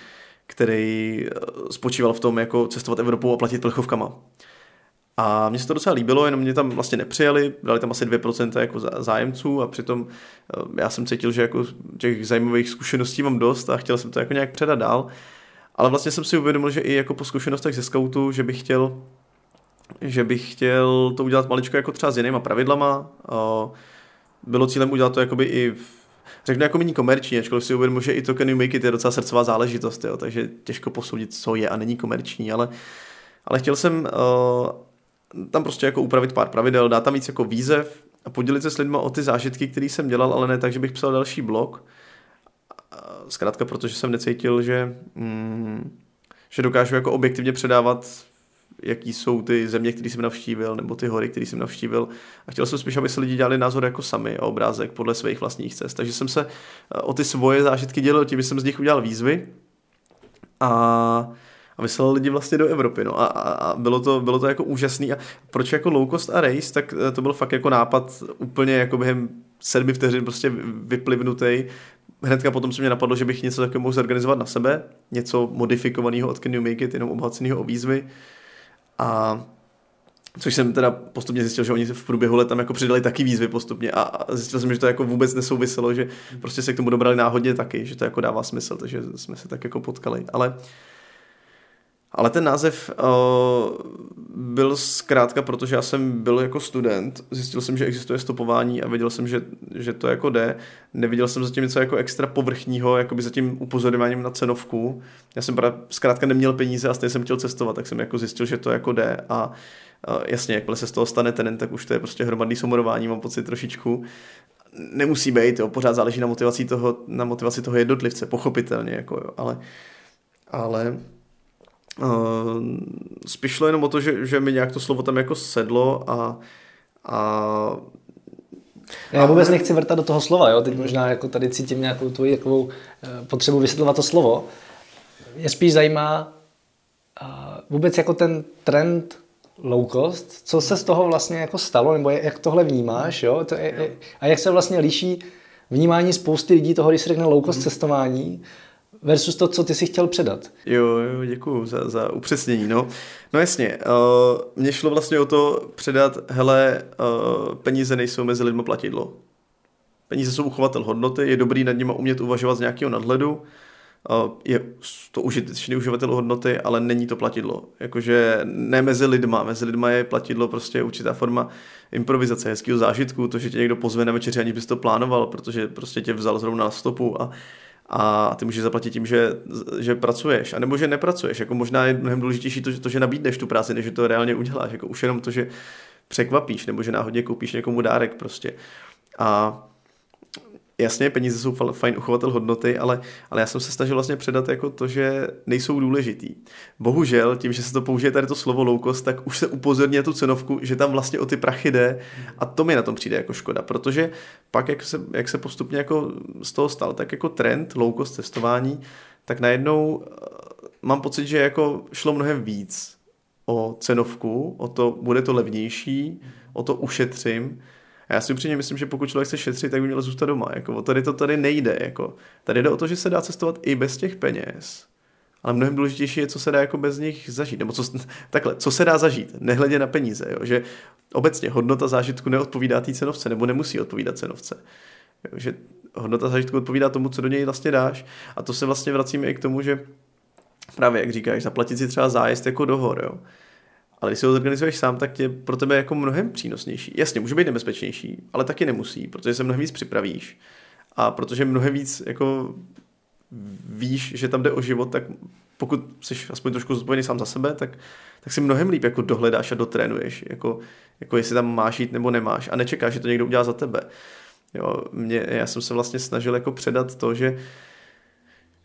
který eh, spočíval v tom, jako cestovat Evropou a platit plechovkama. A mně se to docela líbilo, jenom mě tam vlastně nepřijali, dali tam asi 2% jako zájemců a přitom já jsem cítil, že jako těch zajímavých zkušeností mám dost a chtěl jsem to jako nějak předat dál. Ale vlastně jsem si uvědomil, že i jako po zkušenostech ze scoutu, že bych chtěl že bych chtěl to udělat maličko jako třeba s jinýma pravidlama. Bylo cílem udělat to jakoby i v, řeknu jako méně komerční, ačkoliv si uvědomuji, že i to Can You Make It je docela srdcová záležitost, jo, takže těžko posoudit, co je a není komerční, ale, ale chtěl jsem uh, tam prostě jako upravit pár pravidel, dát tam víc jako výzev a podělit se s lidmi o ty zážitky, které jsem dělal, ale ne tak, že bych psal další blog. Zkrátka, protože jsem necítil, že, mm, že dokážu jako objektivně předávat jaký jsou ty země, které jsem navštívil, nebo ty hory, které jsem navštívil. A chtěl jsem spíš, aby se lidi dělali názor jako sami a obrázek podle svých vlastních cest. Takže jsem se eh, o ty svoje zážitky dělal tím, jsem z nich udělal výzvy. A, a vyslal lidi vlastně do Evropy. No. A, a, a bylo, to, bylo to jako úžasný. A proč jako low cost a race, tak eh, to byl fakt jako nápad úplně jako během sedmi vteřin prostě vyplivnutý. Hnedka potom se mě napadlo, že bych něco takového mohl zorganizovat na sebe, něco modifikovaného od Can You Make It, jenom obohaceného o výzvy. A Což jsem teda postupně zjistil, že oni v průběhu let tam jako přidali taky výzvy postupně a zjistil jsem, že to jako vůbec nesouviselo, že prostě se k tomu dobrali náhodně taky, že to jako dává smysl, takže jsme se tak jako potkali. Ale ale ten název uh, byl zkrátka, protože já jsem byl jako student, zjistil jsem, že existuje stopování a věděl jsem, že, že to jako jde. Neviděl jsem zatím něco jako extra povrchního, jako by zatím upozorňováním na cenovku. Já jsem právě zkrátka neměl peníze a stejně jsem chtěl cestovat, tak jsem jako zjistil, že to jako jde a uh, jasně, jakmile se z toho stane ten, tak už to je prostě hromadný somorování, mám pocit trošičku nemusí být, jo, pořád záleží na motivaci toho, na motivaci toho jednotlivce, pochopitelně, jako jo, ale, ale spíš šlo jenom o to, že, že mi nějak to slovo tam jako sedlo a, a já vůbec nechci vrtat do toho slova, jo? teď možná jako tady cítím nějakou tvoji takovou eh, potřebu vysvětlovat to slovo. Mě spíš zajímá uh, vůbec jako ten trend low cost, co se z toho vlastně jako stalo, nebo jak tohle vnímáš, jo? To je, a jak se vlastně liší vnímání spousty lidí toho, když se řekne low cost cestování, versus to, co ty si chtěl předat. Jo, jo, děkuju za, za upřesnění. No, no jasně, uh, mně šlo vlastně o to předat, hele, uh, peníze nejsou mezi lidmi platidlo. Peníze jsou uchovatel hodnoty, je dobrý nad nimi umět uvažovat z nějakého nadhledu, uh, je to užitečný uživatel hodnoty, ale není to platidlo. Jakože ne mezi lidma, mezi lidma je platidlo prostě určitá forma improvizace, hezkého zážitku, to, že tě někdo pozve na večeři, ani bys to plánoval, protože prostě tě vzal zrovna na stopu a a ty můžeš zaplatit tím, že, že pracuješ, anebo že nepracuješ. Jako možná je mnohem důležitější to, že, to, že nabídneš tu práci, než že to reálně uděláš. Jako už jenom to, že překvapíš, nebo že náhodně koupíš někomu dárek prostě. A jasně, peníze jsou fajn uchovatel hodnoty, ale, ale já jsem se snažil vlastně předat jako to, že nejsou důležitý. Bohužel, tím, že se to použije tady to slovo low cost, tak už se upozorní na tu cenovku, že tam vlastně o ty prachy jde a to mi na tom přijde jako škoda, protože pak, jak se, jak se postupně jako z toho stal, tak jako trend low cost cestování, tak najednou eh, mám pocit, že jako šlo mnohem víc o cenovku, o to, bude to levnější, o to ušetřím, a já si upřímně myslím, že pokud člověk chce šetřit, tak by měl zůstat doma. Jako, tady to tady nejde. Jako. Tady jde o to, že se dá cestovat i bez těch peněz. Ale mnohem důležitější je, co se dá jako bez nich zažít. Nebo co, takhle, co se dá zažít, nehledě na peníze. Jo? Že obecně hodnota zážitku neodpovídá té cenovce, nebo nemusí odpovídat cenovce. Jo? Že hodnota zážitku odpovídá tomu, co do něj vlastně dáš. A to se vlastně vracíme i k tomu, že právě, jak říkáš, zaplatit si třeba zájezd jako do hor, jo? Ale když si ho zorganizuješ sám, tak je pro tebe jako mnohem přínosnější. Jasně, může být nebezpečnější, ale taky nemusí, protože se mnohem víc připravíš. A protože mnohem víc jako víš, že tam jde o život, tak pokud jsi aspoň trošku zodpovědný sám za sebe, tak, tak si mnohem líp jako dohledáš a dotrénuješ, jako, jako jestli tam máš jít nebo nemáš a nečekáš, že to někdo udělá za tebe. Jo, mě, já jsem se vlastně snažil jako předat to, že,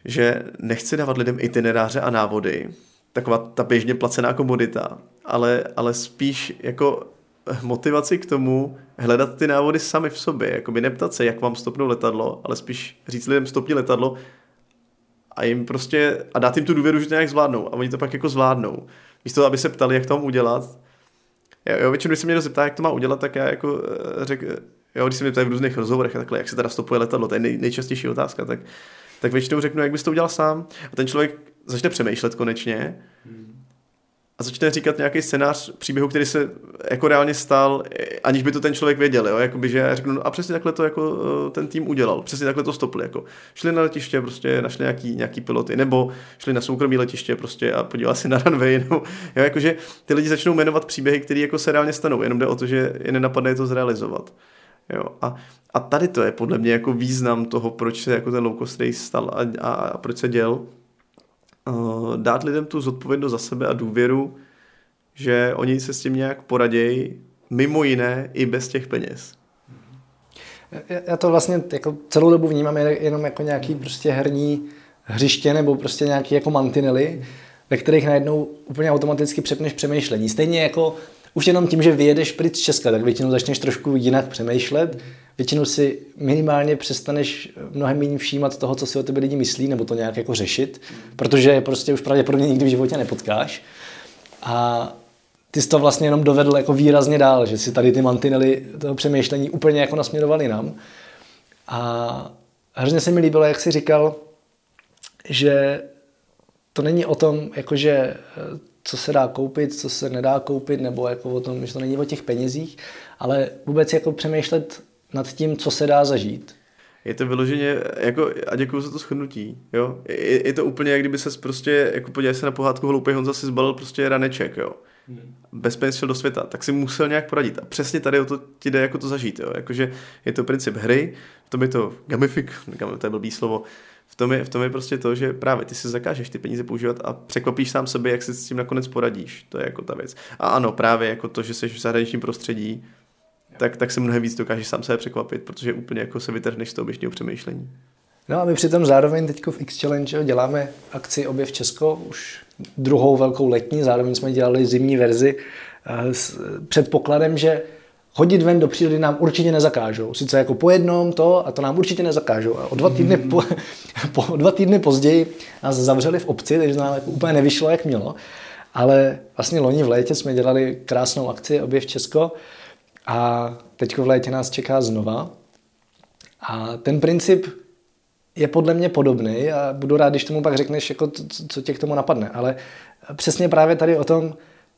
že nechci dávat lidem itineráře a návody, taková ta běžně placená komodita, ale, ale spíš jako motivaci k tomu hledat ty návody sami v sobě, jako by neptat se, jak vám stopnou letadlo, ale spíš říct lidem stopni letadlo a jim prostě, a dát jim tu důvěru, že to nějak zvládnou a oni to pak jako zvládnou. Místo toho, aby se ptali, jak to mám udělat, jo, jo většinou, když se mě zeptá, jak to má udělat, tak já jako eh, řekl, jo, když se mě ptají v různých rozhovorech a takhle, jak se teda stopuje letadlo, to je nej, nejčastější otázka, tak, tak většinou řeknu, jak bys to udělal sám. A ten člověk začne přemýšlet konečně a začne říkat nějaký scénář příběhu, který se jako reálně stal, aniž by to ten člověk věděl, jo? Jakoby, že já řeknu, no a přesně takhle to jako eh, ten tým udělal, přesně takhle to stopli, jako šli na letiště, prostě našli nějaký, nějaký piloty, nebo šli na soukromí letiště prostě a podívali se na runway, nebo, jo, jakože ty lidi začnou jmenovat příběhy, které jako se reálně stanou, jenom jde o to, že je nenapadne to zrealizovat. Jo, a, a tady to je podle mě jako význam toho, proč se jako ten low cost race stal a, a, a proč se děl, uh, dát lidem tu zodpovědnost za sebe a důvěru, že oni se s tím nějak poradějí, mimo jiné i bez těch peněz. Já to vlastně jako celou dobu vnímám jenom jako nějaký prostě herní hřiště nebo prostě nějaký jako mantinely, ve kterých najednou úplně automaticky přepneš přemýšlení. Stejně jako už jenom tím, že vyjedeš pryč z Česka, tak většinou začneš trošku jinak přemýšlet, většinou si minimálně přestaneš mnohem méně všímat toho, co si o tebe lidi myslí, nebo to nějak jako řešit, protože prostě už pravděpodobně nikdy v životě nepotkáš. A ty jsi to vlastně jenom dovedl jako výrazně dál, že si tady ty mantinely toho přemýšlení úplně jako nasměrovali nám. A hrozně se mi líbilo, jak jsi říkal, že to není o tom, jakože eh, co se dá koupit, co se nedá koupit, nebo jako o tom, že to není o těch penězích, ale vůbec jako přemýšlet nad tím, co se dá zažít. Je to vyloženě, jako, a děkuji za to shrnutí, jo. Je, je, to úplně, jak kdyby se prostě, jako podívej se na pohádku Hloupý Honza si zbalil prostě raneček, jo. Hmm. Bez peněz šel do světa, tak si musel nějak poradit. A přesně tady o to ti jde jako to zažít, jo. Jakože je to princip hry, v tom je to gamifik, to je blbý slovo, v tom, je, v tom je prostě to, že právě ty si zakážeš ty peníze používat a překvapíš sám sebe, jak si s tím nakonec poradíš. To je jako ta věc. A ano, právě jako to, že jsi v zahraničním prostředí, tak, tak se mnohem víc dokážeš sám sebe překvapit, protože úplně jako se vytrhneš z toho běžného přemýšlení. No a my přitom zároveň teď v X Challenge děláme akci Objev Česko, už druhou velkou letní, zároveň jsme dělali zimní verzi eh, s předpokladem, že chodit ven do přírody nám určitě nezakážou. Sice jako po jednom to a to nám určitě nezakážou. A o dva týdny, po, po, dva týdny později nás zavřeli v obci, takže nám jako úplně nevyšlo, jak mělo. Ale vlastně loni v létě jsme dělali krásnou akci Objev Česko a teď v létě nás čeká znova. A ten princip je podle mě podobný a budu rád, když tomu pak řekneš, jako co tě k tomu napadne. Ale přesně právě tady o tom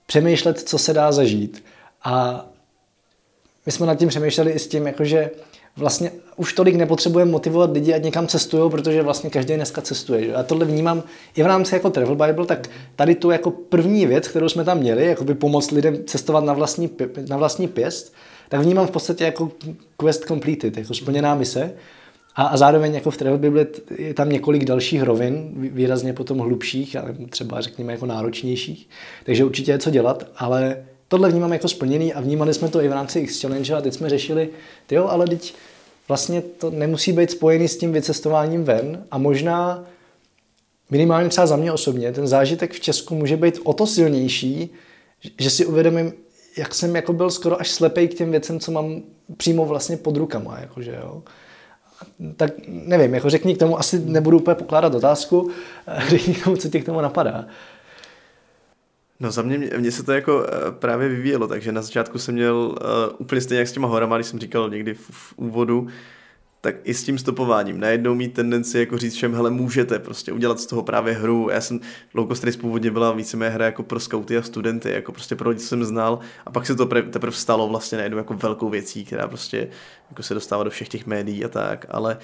přemýšlet, co se dá zažít. A my jsme nad tím přemýšleli i s tím, jakože vlastně už tolik nepotřebujeme motivovat lidi, ať někam cestují, protože vlastně každý dneska cestuje. Že? A tohle vnímám i v rámci jako Travel Bible, tak tady tu jako první věc, kterou jsme tam měli, jako by pomoct lidem cestovat na vlastní, na vlastní pěst, tak vnímám v podstatě jako quest completed, jako splněná mise. A, a zároveň jako v Travel Bible je tam několik dalších rovin, výrazně potom hlubších, ale třeba řekněme jako náročnějších. Takže určitě je co dělat, ale tohle vnímám jako splněný a vnímali jsme to i v rámci X Challenge a teď jsme řešili, jo, ale teď vlastně to nemusí být spojený s tím vycestováním ven a možná minimálně třeba za mě osobně, ten zážitek v Česku může být o to silnější, že si uvědomím, jak jsem jako byl skoro až slepej k těm věcem, co mám přímo vlastně pod rukama, jakože jo. Tak nevím, jako řekni k tomu, asi nebudu úplně pokládat otázku, řekni k tomu, co ti k tomu napadá. No za mě, mě se to jako uh, právě vyvíjelo, takže na začátku jsem měl uh, úplně stejně jak s těma horama, když jsem říkal někdy v, v úvodu, tak i s tím stopováním. Najednou mít tendenci jako říct všem, hele, můžete prostě udělat z toho právě hru. Já jsem, Low Cost Race původně byla víceméně hra jako pro scouty a studenty, jako prostě pro lidi, co jsem znal a pak se to pre, teprve stalo vlastně najednou jako velkou věcí, která prostě jako se dostává do všech těch médií a tak, ale uh,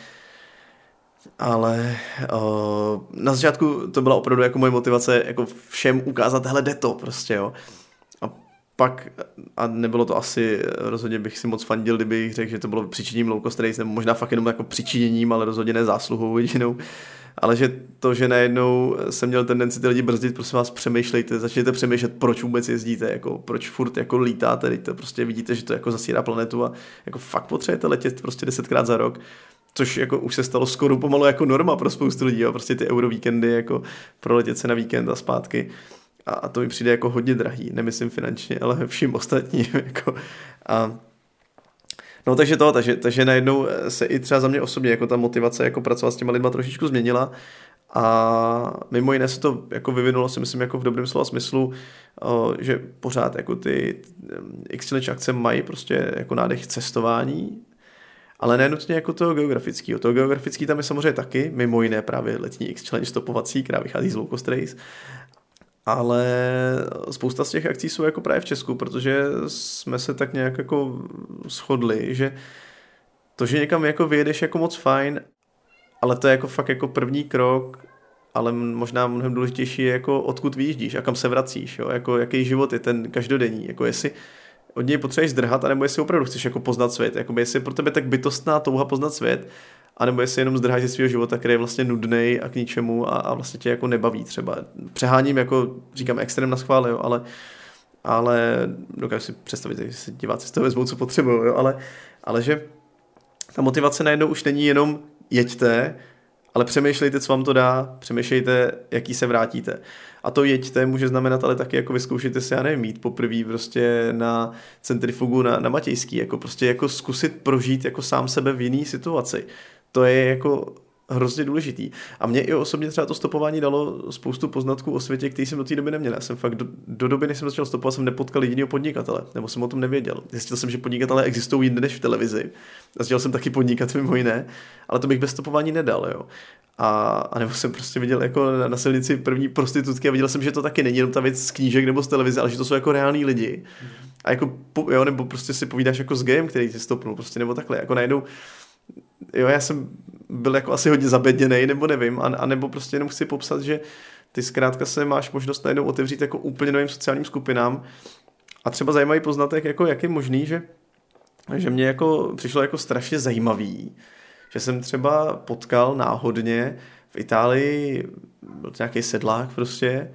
ale uh, na začátku to byla opravdu jako moje motivace jako všem ukázat, hele jde to prostě jo. A pak, a nebylo to asi, rozhodně bych si moc fandil, kdybych řekl, že to bylo přičiněním low cost race, nebo možná fakt jenom jako přičiněním, ale rozhodně ne zásluhou jedinou. Ale že to, že najednou jsem měl tendenci ty lidi brzdit, prosím vás, přemýšlejte, začněte přemýšlet, proč vůbec jezdíte, jako, proč furt jako lítáte, teď to prostě vidíte, že to jako zasírá planetu a jako fakt potřebujete letět prostě desetkrát za rok což jako už se stalo skoro pomalu jako norma pro spoustu lidí, jo? prostě ty eurovíkendy jako proletět se na víkend a zpátky. A, to mi přijde jako hodně drahý, nemyslím finančně, ale vším ostatním jako. A No takže to, takže, takže najednou se i třeba za mě osobně jako ta motivace jako pracovat s těma lidma trošičku změnila. A mimo jiné se to jako vyvinulo si myslím jako v dobrém slova smyslu, že pořád jako ty x akce mají prostě jako nádech cestování, ale ne nutně jako toho geografického. To geografický tam je samozřejmě taky, mimo jiné právě letní X-Challenge stopovací, která vychází z Low Cost Race, ale spousta z těch akcí jsou jako právě v Česku, protože jsme se tak nějak jako shodli, že to, že někam jako vyjedeš jako moc fajn, ale to je jako fakt jako první krok, ale možná mnohem důležitější je jako odkud vyjíždíš a kam se vracíš, jo? Jako, jaký život je ten každodenní, jako jestli od něj potřebuješ zdrhat, anebo jestli opravdu chceš jako poznat svět. Jakoby jestli je pro tebe tak bytostná touha poznat svět, anebo jestli jenom zdrháš ze svého života, který je vlastně nudný a k ničemu a, a vlastně tě jako nebaví třeba. Přeháním jako, říkám, extrém na schvále, jo, ale, ale dokážu si představit, že si diváci z toho vezmou, co potřebují, jo, ale, ale že ta motivace najednou už není jenom jeďte, ale přemýšlejte, co vám to dá, přemýšlejte, jaký se vrátíte. A to jeďte může znamenat ale taky jako vyzkoušejte se, já nevím, mít poprvé prostě na centrifugu na, na Matějský, jako prostě jako zkusit prožít jako sám sebe v jiný situaci. To je jako hrozně důležitý. A mě i osobně třeba to stopování dalo spoustu poznatků o světě, který jsem do té doby neměl. Já jsem fakt do, do doby, než jsem začal stopovat, jsem nepotkal jediného podnikatele, nebo jsem o tom nevěděl. Zjistil jsem, že podnikatelé existují jinde než v televizi. A začal jsem taky podnikat mimo jiné, ale to bych bez stopování nedal. Jo. A, a nebo jsem prostě viděl jako na, na silnici první prostitutky a viděl jsem, že to taky není jenom ta věc z knížek nebo z televize, ale že to jsou jako reální lidi. A jako, jo, nebo prostě si povídáš jako s game, který ti stopnul, prostě nebo takhle. Jako najednou jo, já jsem byl jako asi hodně zabedněný, nebo nevím, a, a nebo prostě jenom chci popsat, že ty zkrátka se máš možnost najednou otevřít jako úplně novým sociálním skupinám. A třeba zajímavý poznatek, jako jak je možný, že, že mě jako přišlo jako strašně zajímavý, že jsem třeba potkal náhodně v Itálii byl nějaký sedlák prostě,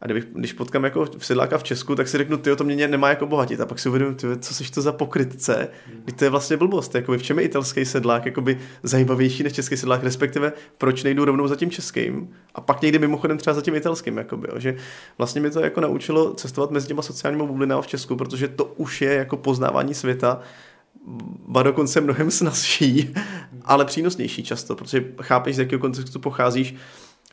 a kdybych, když potkám jako v sedláka v Česku, tak si řeknu, ty to mě nemá jako bohatit. A pak si uvědomím, ty, co jsi to za pokrytce. Když to je vlastně blbost. Jakoby, v čem je italský sedlák jakoby zajímavější než český sedlák, respektive proč nejdu rovnou za tím českým a pak někdy mimochodem třeba za tím italským. Jakoby, jo. Že vlastně mi to jako naučilo cestovat mezi těma sociálními bublinami v Česku, protože to už je jako poznávání světa ba dokonce mnohem snazší, ale přínosnější často, protože chápeš, z jakého kontextu pocházíš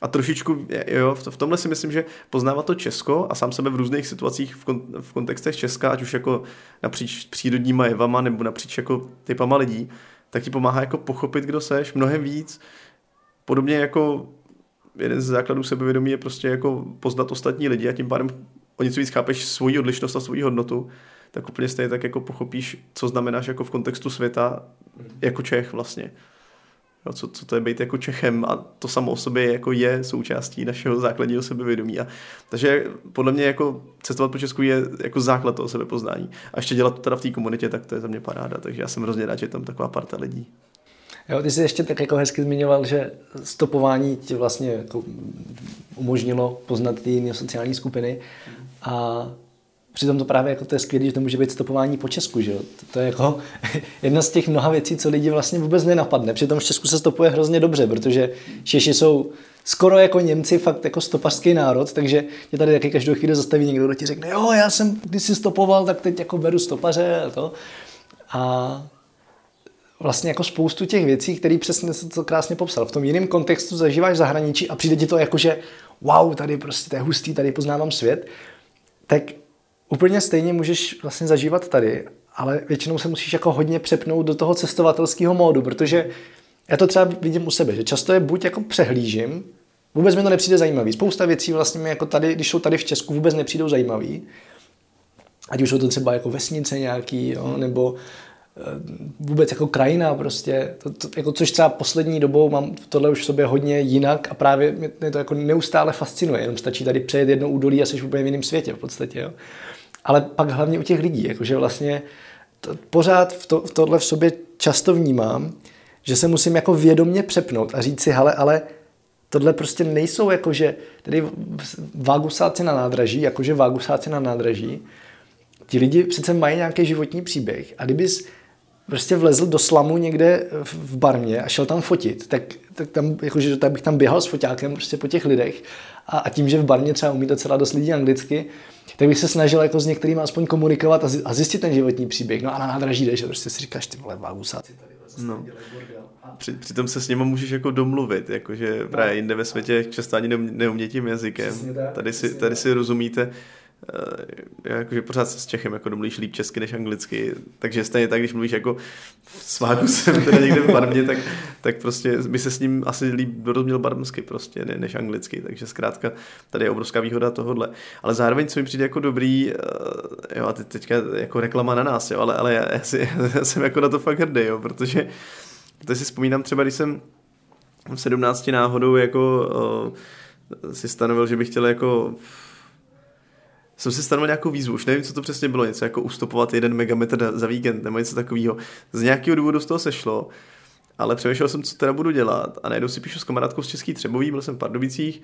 a trošičku, jo, v tomhle si myslím, že poznávat to Česko a sám sebe v různých situacích v, kon, v kontextech Česka, ať už jako napříč přírodníma jevama nebo napříč jako typama lidí, tak ti pomáhá jako pochopit, kdo seš, mnohem víc. Podobně jako jeden z základů sebevědomí je prostě jako poznat ostatní lidi a tím pádem o něco víc chápeš svoji odlišnost a svoji hodnotu, tak úplně stejně tak jako pochopíš, co znamenáš jako v kontextu světa jako Čech vlastně. Jo, co, co to je být jako Čechem a to samo o sobě jako je součástí našeho základního sebevědomí. A, takže podle mě jako cestovat po Česku je jako základ toho sebepoznání. A ještě dělat to teda v té komunitě, tak to je za mě paráda. Takže já jsem hrozně rád, že je tam taková parta lidí. Jo, ty jsi ještě tak jako hezky zmiňoval, že stopování ti vlastně jako umožnilo poznat ty jiné sociální skupiny a Přitom to právě jako to je skvělé, že to může být stopování po Česku, že jo? To je jako jedna z těch mnoha věcí, co lidi vlastně vůbec nenapadne. Přitom v Česku se stopuje hrozně dobře, protože Češi jsou skoro jako Němci, fakt jako stopařský národ, takže je tady taky každou chvíli zastaví někdo, kdo ti řekne, jo, já jsem když si stopoval, tak teď jako beru stopaře a to. A vlastně jako spoustu těch věcí, které přesně se to krásně popsal. V tom jiném kontextu zažíváš zahraničí a přijde ti to jako, že wow, tady prostě to je hustý, tady poznávám svět, tak úplně stejně můžeš vlastně zažívat tady, ale většinou se musíš jako hodně přepnout do toho cestovatelského módu, protože já to třeba vidím u sebe, že často je buď jako přehlížím, vůbec mi to nepřijde zajímavý. Spousta věcí vlastně mi jako tady, když jsou tady v Česku, vůbec nepřijdou zajímavý. Ať už jsou to třeba jako vesnice nějaký, jo, nebo eh, vůbec jako krajina prostě, to, to, jako což třeba poslední dobou mám tohle už v sobě hodně jinak a právě mě to jako neustále fascinuje, jenom stačí tady přejet jedno údolí a jsi úplně v jiném světě v podstatě. Jo ale pak hlavně u těch lidí, jakože vlastně to, pořád v, to, v tohle v sobě často vnímám, že se musím jako vědomně přepnout a říct si, hele, ale tohle prostě nejsou jakože, tedy vágusáci na nádraží, jakože vágusáci na nádraží, ti lidi přece mají nějaký životní příběh. A kdybys prostě vlezl do slamu někde v barmě a šel tam fotit, tak, tak tam, jakože, tak bych tam běhal s foťákem prostě po těch lidech. A, a tím, že v barmě třeba umí docela dost lidí anglicky, tak bych se snažil jako s některými aspoň komunikovat a zjistit ten životní příběh. No a na nádraží jdeš, že prostě si říkáš, ty vole, vágusáci tady vlastně no. Při, přitom se s nimi můžeš jako domluvit, jakože no. právě jinde ve světě často ani neumě tím jazykem. Tady si, tady si rozumíte jakože pořád se s Čechem jako domluvíš líp česky než anglicky, takže stejně tak, když mluvíš jako s Vágusem teda někde v Barmě, tak, tak prostě by se s ním asi líp dorozuměl barmsky prostě, ne, než anglicky, takže zkrátka tady je obrovská výhoda tohohle. Ale zároveň, co mi přijde jako dobrý, uh, jo, a teď, teďka jako reklama na nás, jo, ale, ale já, já, si, já jsem jako na to fakt hrdý, jo, protože to si vzpomínám třeba, když jsem v 17 náhodou jako uh, si stanovil, že bych chtěl jako jsem si stanovil nějakou výzvu, už nevím, co to přesně bylo, něco jako ustupovat jeden megametr za víkend nebo něco takového. Z nějakého důvodu z toho sešlo, ale přemýšlel jsem, co teda budu dělat. A najednou si píšu s kamarádkou z Český Třebový, byl jsem v Pardubicích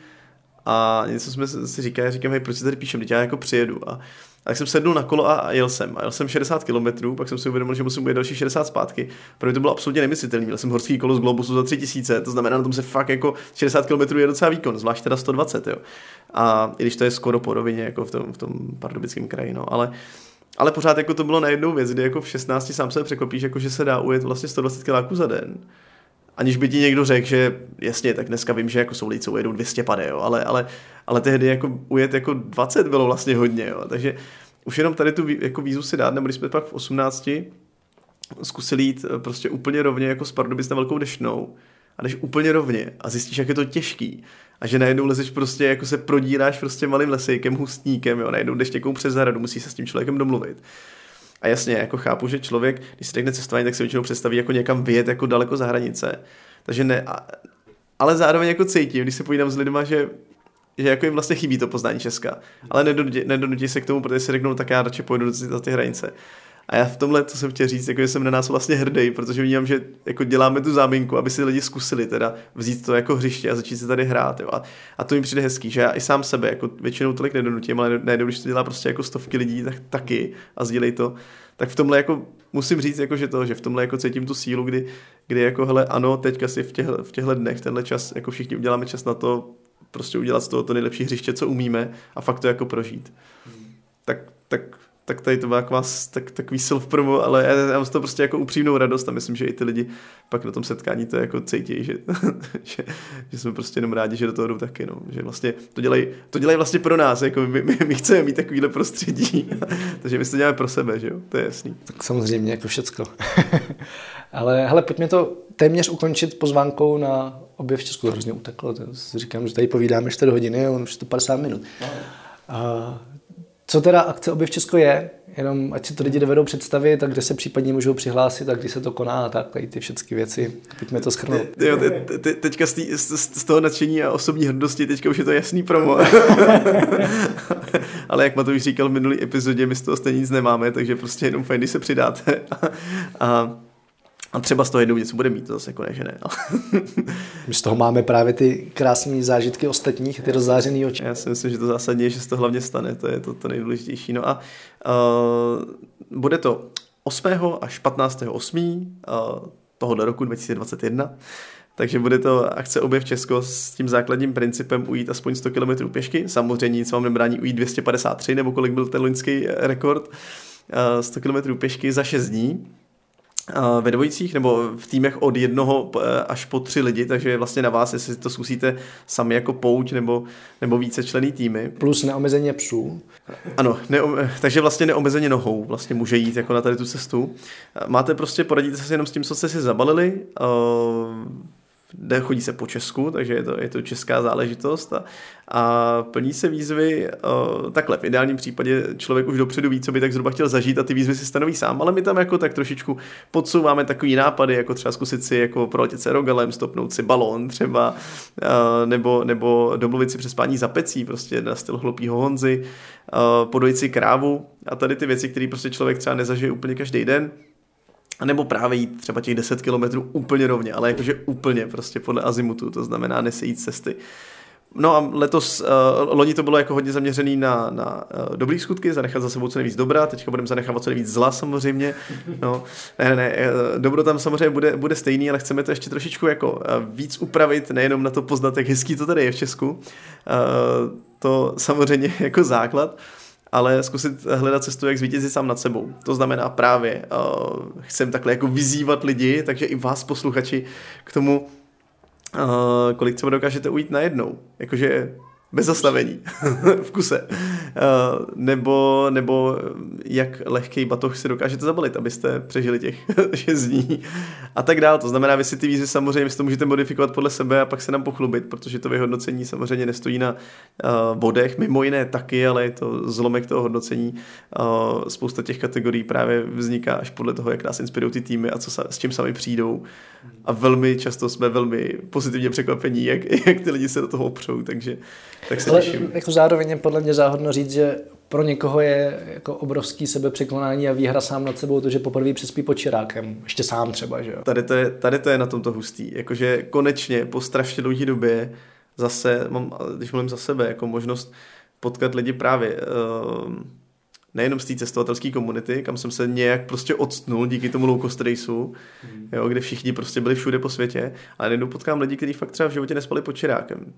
a něco jsme si říkali, říkám, hej, proč si tady píšem, teď já jako přijedu. A tak jsem sednul na kolo a jel jsem. A jel jsem 60 km, pak jsem si uvědomil, že musím ujet další 60 zpátky. Pro mě to bylo absolutně nemyslitelné. Měl jsem horský kolo z Globusu za 3000, to znamená, na tom se fakt jako 60 km je docela výkon, zvlášť teda 120. Jo. A i když to je skoro po rovině, jako v tom, v tom pardubickém kraji, no. ale ale pořád jako to bylo na jednou věc, kdy jako v 16 sám se překvapíš, jako že se dá ujet vlastně 120 km za den aniž by ti někdo řekl, že jasně, tak dneska vím, že jako co ujedou 200 pade, jo, ale, ale, ale tehdy jako ujet jako 20 bylo vlastně hodně, jo, takže už jenom tady tu jako výzvu si dát, nebo když jsme pak v 18 zkusili jít eh, prostě úplně rovně jako z Pardubis na velkou dešnou a jdeš úplně rovně a zjistíš, jak je to těžký a že najednou lezeš prostě, jako se prodíráš prostě malým lesejkem, hustníkem, jo, najednou jdeš někomu přes zahradu, musí se s tím člověkem domluvit. A jasně, jako chápu, že člověk, když se řekne cestování, tak se většinou představí jako někam vyjet jako daleko za hranice. Takže ne, ale zároveň jako cítím, když se povídám s lidmi, že že jako jim vlastně chybí to poznání Česka. Ale nedonutí, nedonutí se k tomu, protože si řeknou, tak já radši pojedu za ty hranice. A já v tomhle, co jsem chtěl říct, jako že jsem na nás vlastně hrdý, protože vnímám, že jako děláme tu záminku, aby si lidi zkusili teda vzít to jako hřiště a začít se tady hrát. Jo. A, a, to mi přijde hezký, že já i sám sebe jako většinou tolik nedonutím, ale najednou, když to dělá prostě jako stovky lidí, tak taky a sdílej to. Tak v tomhle jako musím říct, jako, že to, že v tomhle jako cítím tu sílu, kdy, kdy jako hele, ano, teďka si v těchto, v těchto dnech, tenhle čas, jako všichni uděláme čas na to, prostě udělat z toho to nejlepší hřiště, co umíme a fakt to jako prožít. Hmm. Tak, tak tak tady to byla taková, tak, takový self-promo, ale já, já mám z toho prostě jako upřímnou radost a myslím, že i ty lidi pak na tom setkání to jako cítí, že, že, že jsme prostě jenom rádi, že do toho jdou taky, no. že vlastně to dělají, to dělají vlastně pro nás, jako my, my, my chceme mít takovýhle prostředí, takže my to děláme pro sebe, že jo, to je jasný. Tak samozřejmě, jako všecko. ale hele, pojďme to téměř ukončit pozvánkou na objev v Česku, hrozně uteklo, říkám, že tady povídáme 4 hodiny a on už to 50 minut. No. A co teda akce Objev Česko je, jenom ať si to lidi dovedou představit, tak kde se případně můžou přihlásit a kdy se to koná a tak, tady ty všechny věci. Pojďme to schrnout. Jo, te, te, teďka z, tý, z, z toho nadšení a osobní hrdosti, teďka už je to jasný promo. Ale jak Matouš říkal v minulý epizodě, my z toho stejně nic nemáme, takže prostě jenom fajn, když se přidáte. a a třeba z toho jednou něco bude mít, to zase jako ne, že ne. My z toho máme právě ty krásné zážitky ostatních, ty rozzářené oči. Já si myslím, že to zásadně je, že se to hlavně stane, to je to, to nejdůležitější. No a uh, bude to 8. až 15. 8. Uh, tohohle roku 2021. Takže bude to akce Objev Česko s tím základním principem ujít aspoň 100 km pěšky. Samozřejmě nic vám nebrání ujít 253, nebo kolik byl ten loňský rekord. 100 km pěšky za 6 dní ve dvojicích nebo v týmech od jednoho e, až po tři lidi, takže vlastně na vás, jestli to zkusíte sami jako pouť nebo, nebo více člený týmy. Plus neomezeně psů. Ano, neom, takže vlastně neomezeně nohou vlastně může jít jako na tady tu cestu. Máte prostě, poradíte se jenom s tím, co jste si zabalili, chodí se po Česku, takže je to, je to česká záležitost a, a plní se výzvy uh, takhle. V ideálním případě člověk už dopředu ví, co by tak zhruba chtěl zažít a ty výzvy si stanoví sám, ale my tam jako tak trošičku podsouváme takový nápady, jako třeba zkusit si jako proletět se rogalem, stopnout si balón třeba, uh, nebo, nebo domluvit si přespání za pecí, prostě na styl hlupýho Honzy, uh, podojit si krávu a tady ty věci, které prostě člověk třeba nezažije úplně každý den, a nebo právě jít třeba těch 10 kilometrů úplně rovně, ale jakože úplně prostě podle azimutu, to znamená nesejít cesty. No a letos, uh, loni to bylo jako hodně zaměřený na, na uh, dobrý skutky, zanechat za sebou co nejvíc dobrá, teďka budeme zanechávat co nejvíc zla samozřejmě. No, ne, ne, ne, dobro tam samozřejmě bude, bude stejný, ale chceme to ještě trošičku jako uh, víc upravit, nejenom na to poznat, jak hezký to tady je v Česku. Uh, to samozřejmě jako základ. Uh, ale zkusit hledat cestu, jak zvítězit sám nad sebou. To znamená právě, uh, chcem takhle jako vyzývat lidi, takže i vás posluchači k tomu, uh, kolik třeba dokážete ujít najednou. Jakože bez zastavení v kuse. Uh, nebo, nebo jak lehký batoh si dokážete zabalit, abyste přežili těch 6 dní a tak dále. To znamená, vy si ty výzvy samozřejmě si to můžete modifikovat podle sebe a pak se nám pochlubit, protože to vyhodnocení samozřejmě nestojí na uh, bodech, mimo jiné taky, ale je to zlomek toho hodnocení. Uh, spousta těch kategorií právě vzniká až podle toho, jak nás inspirují ty týmy a co sa, s čím sami přijdou. A velmi často jsme velmi pozitivně překvapení, jak, jak ty lidi se do toho opřou, takže tak se Ale těším. Jako zároveň je podle mě záhodno říct, že pro někoho je jako obrovský sebepřekonání a výhra sám nad sebou to, že poprvé přespí pod čirákem. Ještě sám třeba, že jo? Tady to je, tady to je na tomto hustý. Jakože konečně po strašně dlouhé době zase, mám, když mluvím za sebe, jako možnost potkat lidi právě uh, nejenom z té cestovatelské komunity, kam jsem se nějak prostě odstnul díky tomu low cost raceu, mm. jo, kde všichni prostě byli všude po světě, ale najednou potkám lidi, kteří fakt třeba v životě nespali pod čirákem.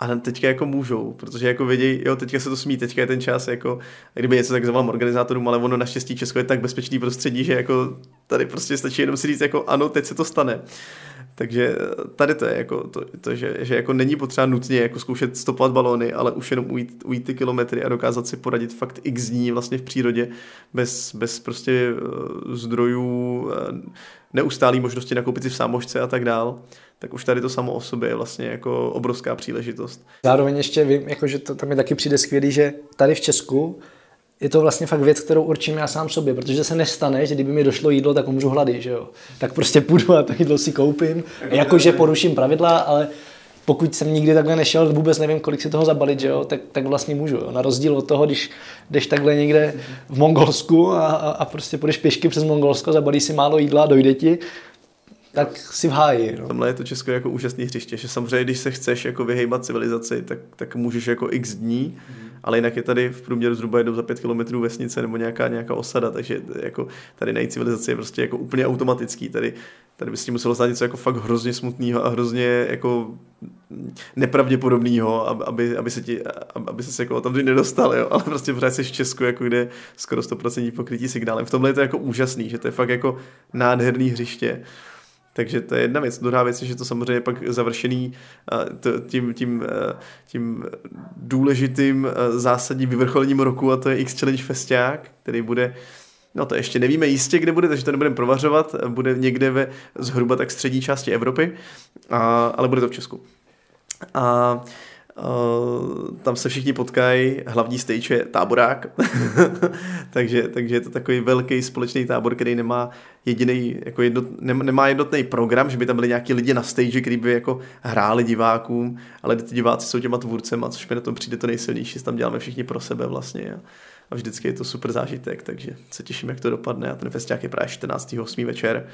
A teďka jako můžou, protože jako vědí, jo, teďka se to smí, teďka je ten čas, jako, kdyby něco tak zavolám organizátorům, ale ono naštěstí Česko je tak bezpečný prostředí, že jako tady prostě stačí jenom si říct, jako ano, teď se to stane. Takže tady to je jako to, to že, že, jako není potřeba nutně jako zkoušet stopovat balóny, ale už jenom ujít, ujít ty kilometry a dokázat si poradit fakt x dní vlastně v přírodě bez, bez prostě uh, zdrojů, uh, neustálý možnosti nakoupit si v sámošce a tak dál tak už tady to samo o sobě je vlastně jako obrovská příležitost. Zároveň ještě vím, jako, že to tam mi taky přijde skvělý, že tady v Česku je to vlastně fakt věc, kterou určím já sám sobě, protože se nestane, že kdyby mi došlo jídlo, tak umřu hlady, že jo. Tak prostě půjdu a to jídlo si koupím, jakože poruším pravidla, ale pokud jsem nikdy takhle nešel, vůbec nevím, kolik si toho zabalit, že jo, tak, tak vlastně můžu. Jo. Na rozdíl od toho, když jdeš takhle někde v Mongolsku a, a, a prostě půjdeš pěšky přes Mongolsko, zabalíš si málo jídla, dojde ti, tak si v háji. No. Tomhle je to Česko jako úžasný hřiště, že samozřejmě, když se chceš jako vyhejbat civilizaci, tak, tak můžeš jako x dní, mm ale jinak je tady v průměru zhruba jednou za pět kilometrů vesnice nebo nějaká, nějaká osada, takže jako tady najít civilizaci je prostě jako úplně automatický. Tady, tady by si muselo stát něco jako fakt hrozně smutného a hrozně jako nepravděpodobného, aby, aby, se ti, aby se jako tam nedostal, jo? ale prostě pořád jsi v Česku, jako kde skoro 100% pokrytí signálem. V tomhle je to jako úžasný, že to je fakt jako nádherný hřiště takže to je jedna věc. Druhá věc je, že to samozřejmě pak završený tím, tím, tím důležitým zásadním vyvrcholením roku a to je X Challenge Festiák, který bude No to ještě nevíme jistě, kde bude, takže to nebudeme provařovat. Bude někde ve zhruba tak střední části Evropy, a, ale bude to v Česku. A Tam se všichni potkají, hlavní stage je táborák, takže, takže je to takový velký společný tábor, který nemá jediný, jako jednot, nemá jednotný program, že by tam byli nějaký lidi na stage, kteří by jako hráli divákům, ale ty diváci jsou těma tvůrcema, což mi na tom přijde to nejsilnější, tam děláme všichni pro sebe vlastně. A, a vždycky je to super zážitek, takže se těším, jak to dopadne a ten festiák je právě 14. 8. večer.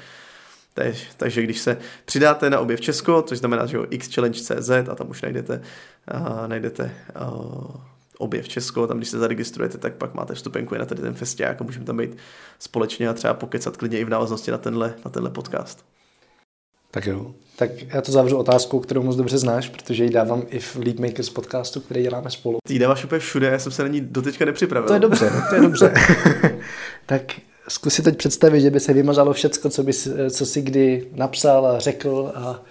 Tež, takže když se přidáte na objev Česko, což znamená, že xchallenge.cz a tam už najdete, a najdete a, objev Česko, tam když se zaregistrujete, tak pak máte vstupenku na tady ten festiák a můžeme tam být společně a třeba pokecat klidně i v návaznosti na tenhle, na tenhle podcast. Tak jo. Tak já to zavřu otázkou, kterou moc dobře znáš, protože ji dávám i v League Makers podcastu, který děláme spolu. Ty dáváš úplně všude, já jsem se na ní doteďka nepřipravil. To je dobře, to je dobře. tak zkus si teď představit, že by se vymazalo všecko, co, by, co si kdy napsal a řekl a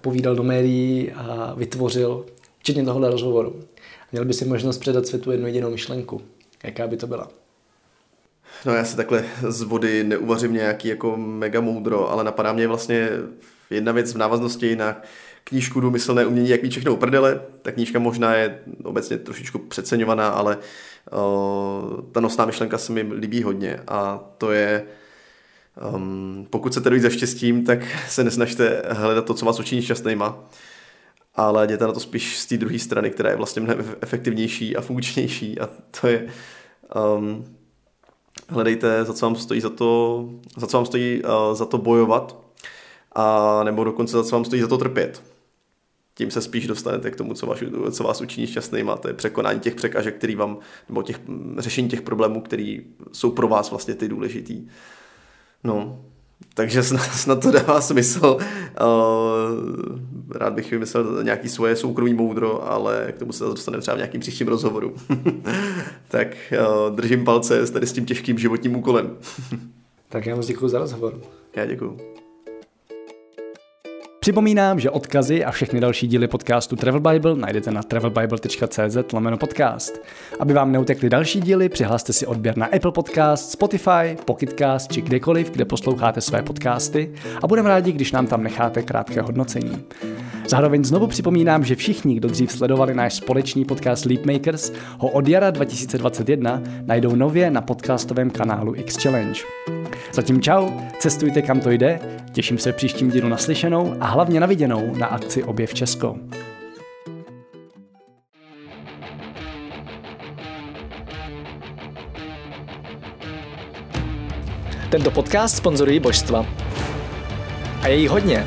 povídal do médií a vytvořil, včetně tohohle rozhovoru. Měl by si možnost předat světu jednu jedinou myšlenku. Jaká by to byla? No já se takhle z vody neuvařím nějaký jako mega moudro, ale napadá mě vlastně jedna věc v návaznosti na knížku Důmyslné umění, jak mít všechno uprdele. Ta knížka možná je obecně trošičku přeceňovaná, ale ta nosná myšlenka se mi líbí hodně a to je um, pokud se tedy za štěstím, tak se nesnažte hledat to, co vás učiní šťastnýma, ale jděte na to spíš z té druhé strany, která je vlastně mnohem efektivnější a funkčnější a to je um, hledejte, za co vám stojí za to, za co vám stojí uh, za to bojovat a nebo dokonce za co vám stojí za to trpět tím se spíš dostanete k tomu, co vás, co vás učiní šťastný. Máte překonání těch překážek, který vám, nebo těch, řešení těch problémů, které jsou pro vás vlastně ty důležitý. No, takže snad, snad to dává smysl. Rád bych vymyslel nějaký svoje soukromý moudro, ale k tomu se dostaneme třeba v nějakým příštím rozhovoru. tak držím palce tady s tím těžkým životním úkolem. tak já moc děkuji za rozhovor. Já děkuji. Připomínám, že odkazy a všechny další díly podcastu Travel Bible najdete na travelbible.cz lomeno podcast. Aby vám neutekly další díly, přihlaste si odběr na Apple Podcast, Spotify, Pocketcast či kdekoliv, kde posloucháte své podcasty a budeme rádi, když nám tam necháte krátké hodnocení. Zároveň znovu připomínám, že všichni, kdo dřív sledovali náš společný podcast Leapmakers, ho od jara 2021 najdou nově na podcastovém kanálu X Challenge. Zatím čau, cestujte kam to jde, těším se příštím dílu naslyšenou a hlavně na viděnou na akci Objev Česko. Tento podcast sponzorují božstva. A je jí hodně.